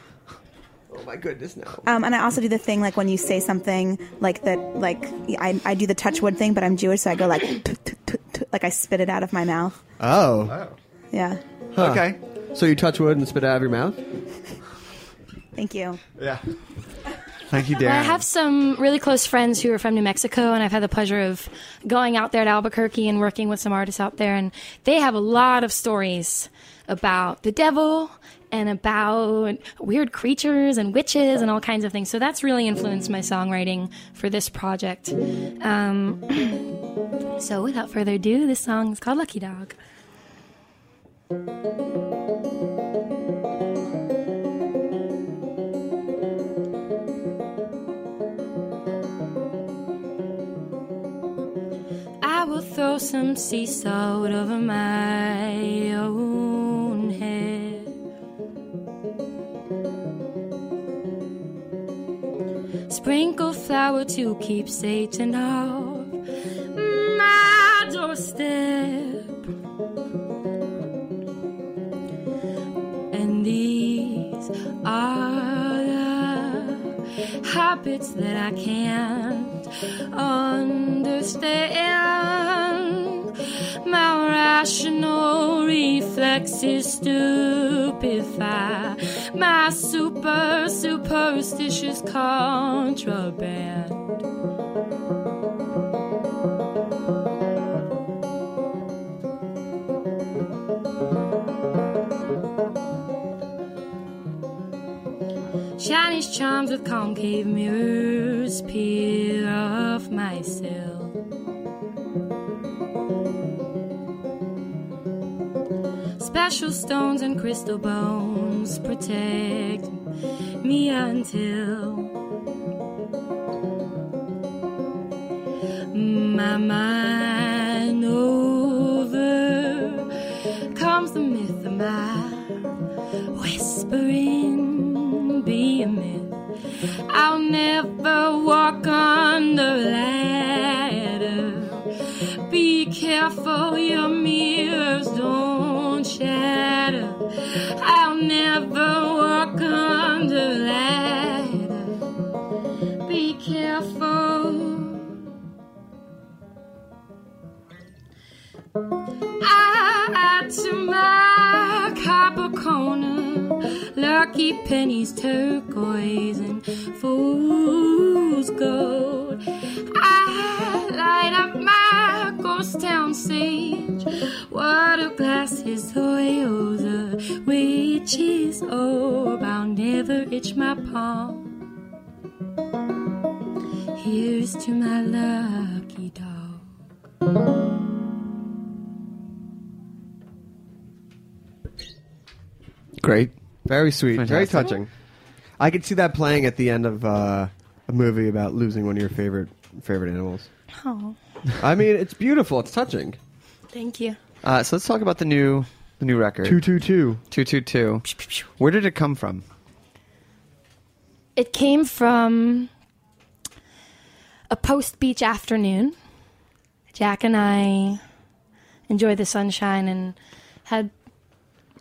[SPEAKER 4] Oh my goodness, no.
[SPEAKER 5] Um, and I also do the thing like when you say something like that, like I, I do the touch wood thing, but I'm Jewish, so I go like, like I spit it out of my mouth.
[SPEAKER 4] Oh.
[SPEAKER 5] Yeah.
[SPEAKER 3] Okay.
[SPEAKER 4] So you touch wood and spit it out of your mouth?
[SPEAKER 5] Thank you.
[SPEAKER 4] Yeah.
[SPEAKER 3] Thank you, Darren.
[SPEAKER 6] Well, I have some really close friends who are from New Mexico, and I've had the pleasure of going out there to Albuquerque and working with some artists out there, and they have a lot of stories about the devil and about weird creatures and witches and all kinds of things. So that's really influenced my songwriting for this project. Um, so without further ado, this song is called Lucky Dog. I will throw some sea salt over my own head. Sprinkle flour to keep Satan off my doorstep. Habits that I can't understand. My rational reflexes stupefy my super superstitious contraband. Chinese charms with concave mirrors peer off my sill. Special stones and crystal bones protect me until my mind over comes the myth of my whispering pennies, turquoise, and fool's gold. I light up my ghost town sage, water glasses, oils, a witch's orb. Oh, I'll never itch my palm. Here's to my lucky dog.
[SPEAKER 3] Great.
[SPEAKER 4] Very sweet. Very touching. I could see that playing at the end of uh, a movie about losing one of your favorite favorite animals.
[SPEAKER 6] Oh,
[SPEAKER 4] I mean, it's beautiful. It's touching.
[SPEAKER 6] thank you.
[SPEAKER 3] Uh, so let's talk about the new the new record.
[SPEAKER 4] Two two two.
[SPEAKER 3] Two two two. Where did it come from?
[SPEAKER 6] It came from a post beach afternoon. Jack and I enjoyed the sunshine and had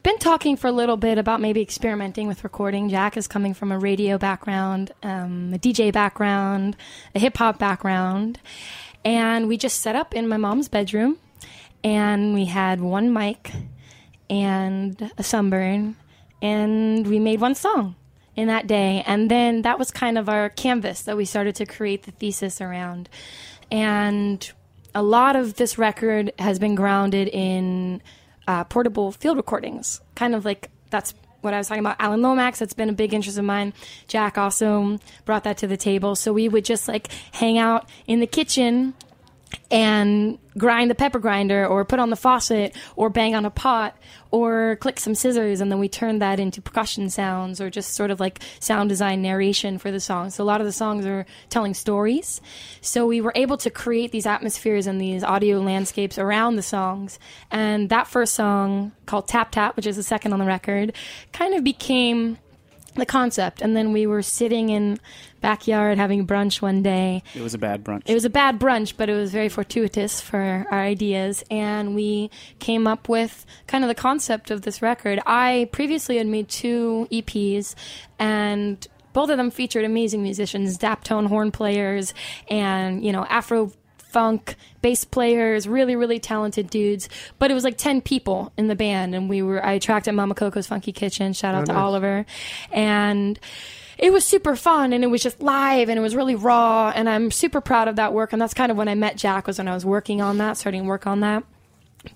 [SPEAKER 6] been talking for a little bit about maybe experimenting with recording. Jack is coming from a radio background, um, a DJ background, a hip hop background. And we just set up in my mom's bedroom and we had one mic and a sunburn and we made one song in that day and then that was kind of our canvas that we started to create the thesis around and a lot of this record has been grounded in uh, portable field recordings kind of like that's what I was talking about. Alan Lomax, that's been a big interest of mine. Jack also brought that to the table. So we would just like hang out in the kitchen and grind the pepper grinder or put on the faucet or bang on a pot or click some scissors and then we turn that into percussion sounds or just sort of like sound design narration for the songs. So a lot of the songs are telling stories. So we were able to create these atmospheres and these audio landscapes around the songs. And that first song called Tap Tap, which is the second on the record, kind of became the concept. And then we were sitting in backyard having brunch one day
[SPEAKER 1] It was a bad brunch.
[SPEAKER 6] it was a bad brunch, but it was very fortuitous for our ideas. And we came up with kind of the concept of this record. I previously had made two EPs, and both of them featured amazing musicians, daptone horn players, and you know Afro funk bass players, really really talented dudes. But it was like ten people in the band, and we were I attracted Mama Coco's Funky Kitchen. Shout out oh, to
[SPEAKER 4] nice.
[SPEAKER 6] Oliver, and it was super fun and it was just live and it was really raw and I'm super proud of that work and that's kind of when I met Jack was when I was working on that, starting work on that.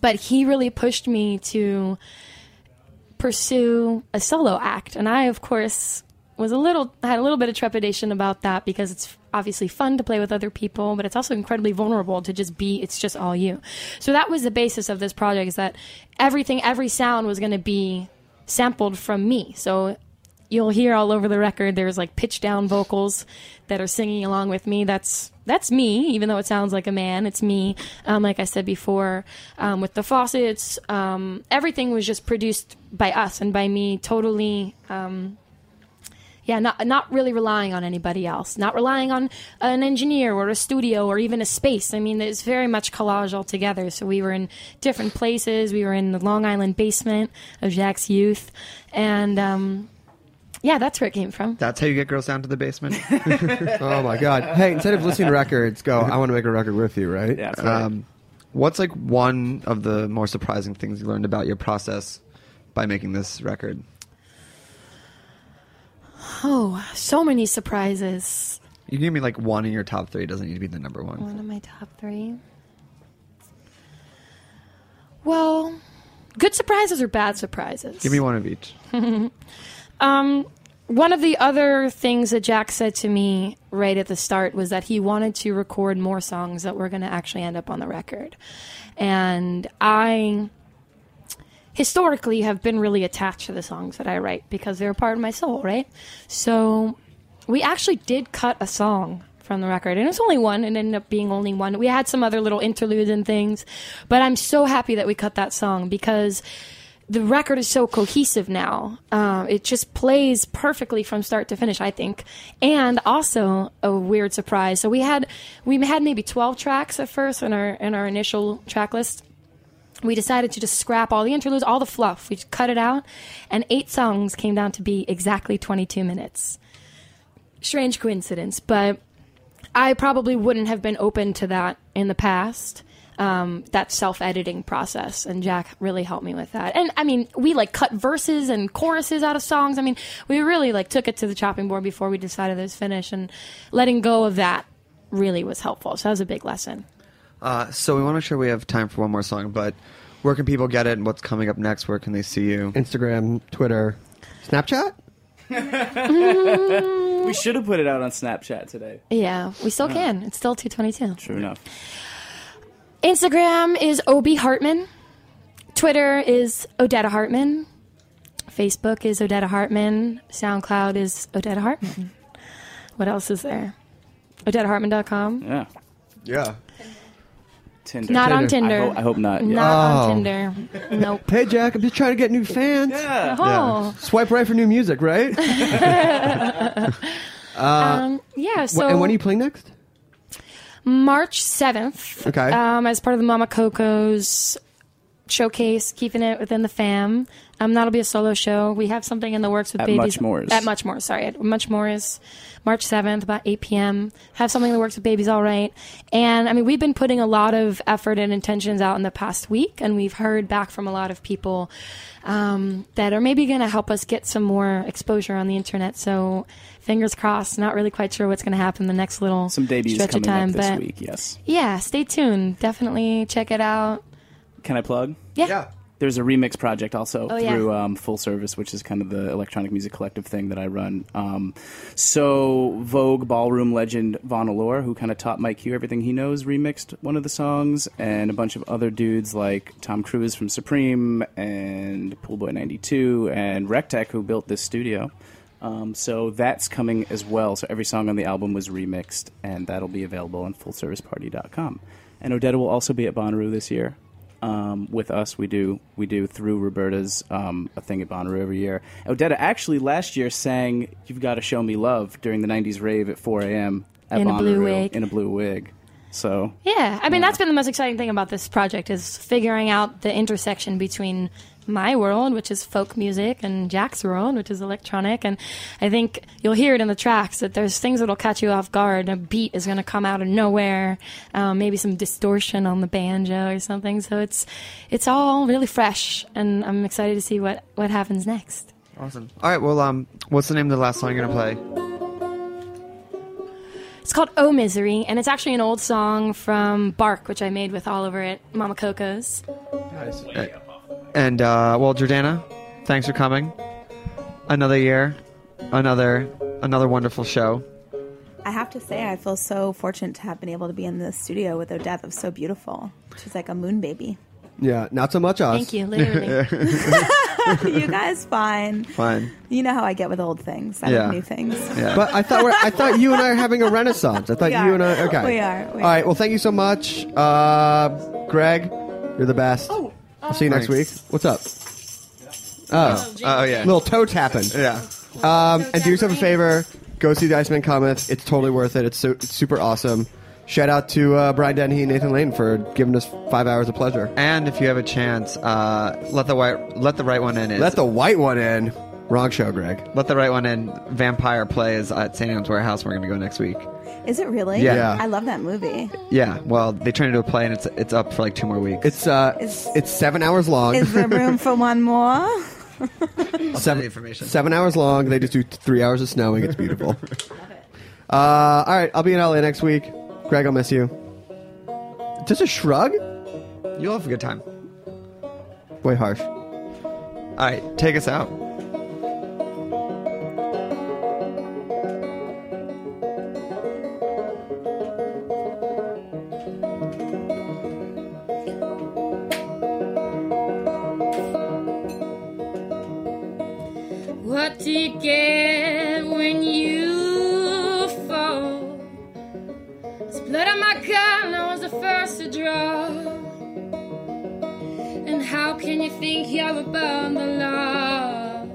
[SPEAKER 6] But he really pushed me to pursue a solo act and I of course was a little had a little bit of trepidation about that because it's obviously fun to play with other people but it's also incredibly vulnerable to just be it's just all you. So that was the basis of this project is that everything every sound was going to be sampled from me. So you'll hear all over the record there's like pitch down vocals that are singing along with me that's that's me even though it sounds like a man it's me um, like i said before um, with the faucets um, everything was just produced by us and by me totally um, yeah, not not really relying on anybody else, not relying on an engineer or a studio or even a space. I mean, it's very much collage altogether. So we were in different places. We were in the Long Island basement of Jack's youth, and um, yeah, that's where it came from.
[SPEAKER 3] That's how you get girls down to the basement.
[SPEAKER 4] Oh my god! Hey, instead of listening to records, go. I want to make a record with you, right?
[SPEAKER 1] Yeah, that's right.
[SPEAKER 3] um, what's like one of the more surprising things you learned about your process by making this record?
[SPEAKER 6] Oh, so many surprises.
[SPEAKER 3] You can give me like one in your top three. It doesn't need to be the number one.
[SPEAKER 6] One of my top three. Well, good surprises or bad surprises?
[SPEAKER 3] Give me one of each.
[SPEAKER 6] Um, one of the other things that Jack said to me right at the start was that he wanted to record more songs that were going to actually end up on the record. And I historically have been really attached to the songs that I write because they're a part of my soul, right? So we actually did cut a song from the record and it was only one and ended up being only one we had some other little interludes and things but i'm so happy that we cut that song because the record is so cohesive now. Uh, it just plays perfectly from start to finish, I think. And also a weird surprise. So we had we had maybe twelve tracks at first in our in our initial track list. We decided to just scrap all the interludes, all the fluff. We cut it out, and eight songs came down to be exactly twenty two minutes. Strange coincidence, but I probably wouldn't have been open to that in the past. Um, that self-editing process, and Jack really helped me with that. And I mean, we like cut verses and choruses out of songs. I mean, we really like took it to the chopping board before we decided it was finished, and letting go of that really was helpful. So that was a big lesson.
[SPEAKER 3] Uh, so we want to make sure we have time for one more song, but where can people get it and what's coming up next? Where can they see you?
[SPEAKER 4] Instagram, Twitter, Snapchat.
[SPEAKER 1] We should have put it out on Snapchat today.
[SPEAKER 6] Yeah, we still can. It's still 222.
[SPEAKER 1] True enough.
[SPEAKER 6] Instagram is Ob Hartman. Twitter is Odetta Hartman. Facebook is Odetta Hartman. SoundCloud is Odetta Hartman. What else is there? OdettaHartman.com.
[SPEAKER 1] Yeah.
[SPEAKER 4] Yeah.
[SPEAKER 1] Tinder.
[SPEAKER 6] Not on
[SPEAKER 4] Tinder.
[SPEAKER 1] I,
[SPEAKER 6] Tinder.
[SPEAKER 1] hope, I hope not. Yeah.
[SPEAKER 6] Not
[SPEAKER 4] Oh.
[SPEAKER 6] on Tinder. Nope.
[SPEAKER 4] Hey Jack, I'm just trying to get new fans.
[SPEAKER 1] Yeah.
[SPEAKER 6] Oh.
[SPEAKER 4] Swipe right for new music, right?
[SPEAKER 6] Um, yeah, so
[SPEAKER 4] Wh- and when are you playing next?
[SPEAKER 6] March 7th.
[SPEAKER 4] Okay.
[SPEAKER 6] Um, as part of the Mama Coco's showcase, keeping it within the fam. Um, that'll be a solo show. We have something in the works with babies.
[SPEAKER 1] At
[SPEAKER 6] babies.
[SPEAKER 1] Muchmore's.
[SPEAKER 6] At Muchmore, sorry. At Muchmore is March 7th, about 8 p.m. Have something in the works with Baby's All Right. And, I mean, we've been putting a lot of effort and intentions out in the past week, and we've heard back from a lot of people um, that are maybe going to help us get some more exposure on the internet. So, fingers crossed. Not really quite sure what's going to happen the next little
[SPEAKER 1] Some debuts
[SPEAKER 6] stretch of time,
[SPEAKER 1] up this
[SPEAKER 6] but
[SPEAKER 1] week. Yes.
[SPEAKER 6] yeah, stay tuned. Definitely check it out.
[SPEAKER 1] Can I plug?
[SPEAKER 6] Yeah. yeah.
[SPEAKER 1] There's a remix project also
[SPEAKER 6] Oh, yeah.
[SPEAKER 1] through um, Full Service, which is kind of the electronic music collective thing that I run. Um, so Vogue ballroom legend Vjuan Allure, who kind of taught Mike Q everything he knows, remixed one of the songs, and a bunch of other dudes like Tom Cruise from Supreme and Poolboy 92 and Rectech, who built this studio. Um, so that's coming as well. So every song on the album was remixed, and that'll be available on FullServiceParty.com. And Odetta will also be at Bonnaroo this year um, with us. We do we do through Roberta's um, a thing at Bonnaroo every year. Odetta actually last year sang "You've Got to Show Me Love" during the '90s rave at 4 a.m. at
[SPEAKER 6] In a blue wig.
[SPEAKER 1] in a blue wig. So
[SPEAKER 6] Yeah, I mean that's been the most exciting thing about this project is figuring out the intersection between
[SPEAKER 1] my world, which is folk music, and Jack's world, which is electronic. And I think you'll hear it in the tracks that there's things that'll catch you off guard. A beat is going to come out of nowhere, um, maybe some distortion on the banjo or something. So it's it's all really fresh, and I'm excited to see what what happens next.
[SPEAKER 3] Awesome. All right. Well, um, what's the name of the last song you're gonna play?
[SPEAKER 1] It's called Oh Misery, and it's actually an old song from Bark, which I made with Oliver at Mama Coco's.
[SPEAKER 3] And uh, well, Jordana, thanks for coming. Another year, another another wonderful show.
[SPEAKER 5] I have to say, I feel so fortunate to have been able to be in the studio with Odette. That was so beautiful. She's like a moon baby.
[SPEAKER 4] Yeah, not so much us.
[SPEAKER 1] Thank you, literally.
[SPEAKER 5] you guys, fine.
[SPEAKER 3] Fine.
[SPEAKER 5] You know how I get with old things. I
[SPEAKER 3] Yeah.
[SPEAKER 5] new things.
[SPEAKER 3] Yeah.
[SPEAKER 4] But I thought we're, I thought you and I are having a renaissance. I thought
[SPEAKER 5] We
[SPEAKER 4] you
[SPEAKER 5] are.
[SPEAKER 4] and I. Okay.
[SPEAKER 5] We are. We
[SPEAKER 4] All right. Well, thank you so much, uh, Greg. You're the best. Oh, I'll see you next week. What's up? Oh,
[SPEAKER 3] Oh yeah.
[SPEAKER 4] little toe tapping.
[SPEAKER 3] Yeah.
[SPEAKER 4] Um, and do yourself a favor. Go see the Iceman Cometh. It's totally worth it. It's, so, it's super awesome. Shout out to uh, Brian Dennehy and Nathan Lane for giving us five hours of pleasure.
[SPEAKER 3] And if you have a chance, uh, let the white let the right one in. Is,
[SPEAKER 4] Let the white one in. Wrong show, Greg.
[SPEAKER 3] let the right one in. Vampire plays at St. Ann's Warehouse. We're gonna go next week.
[SPEAKER 5] Is it really?
[SPEAKER 3] Yeah.
[SPEAKER 4] Yeah.
[SPEAKER 5] I love that movie.
[SPEAKER 3] Yeah. Well, they turned it into a play, and it's it's up for like two more weeks.
[SPEAKER 4] It's uh,
[SPEAKER 5] Is-
[SPEAKER 4] it's seven hours long.
[SPEAKER 5] Is there room for one more?
[SPEAKER 4] seven,
[SPEAKER 3] information.
[SPEAKER 4] seven hours long. They just do three hours of snowing. It's beautiful. uh, all right, I'll be in LA next week. Greg, I'll miss you. Just a shrug?
[SPEAKER 3] You'll have a good time.
[SPEAKER 4] Way harsh.
[SPEAKER 3] All right, take us out.
[SPEAKER 6] You get when you fall? It's blood on my gun, I was the first to draw. And how can you think you're above the law?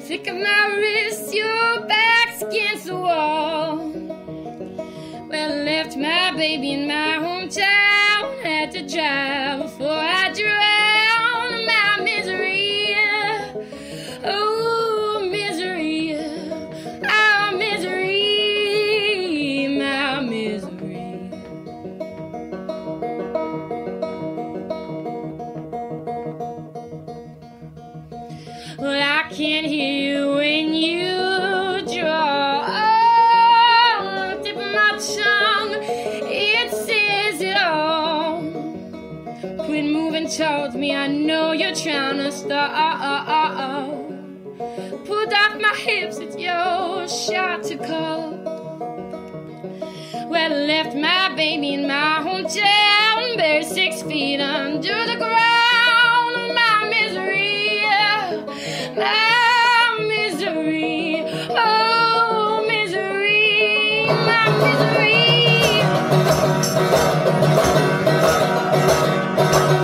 [SPEAKER 6] Thick of my wrist, your back's against the wall. Well, I left my baby in my hometown, misery, my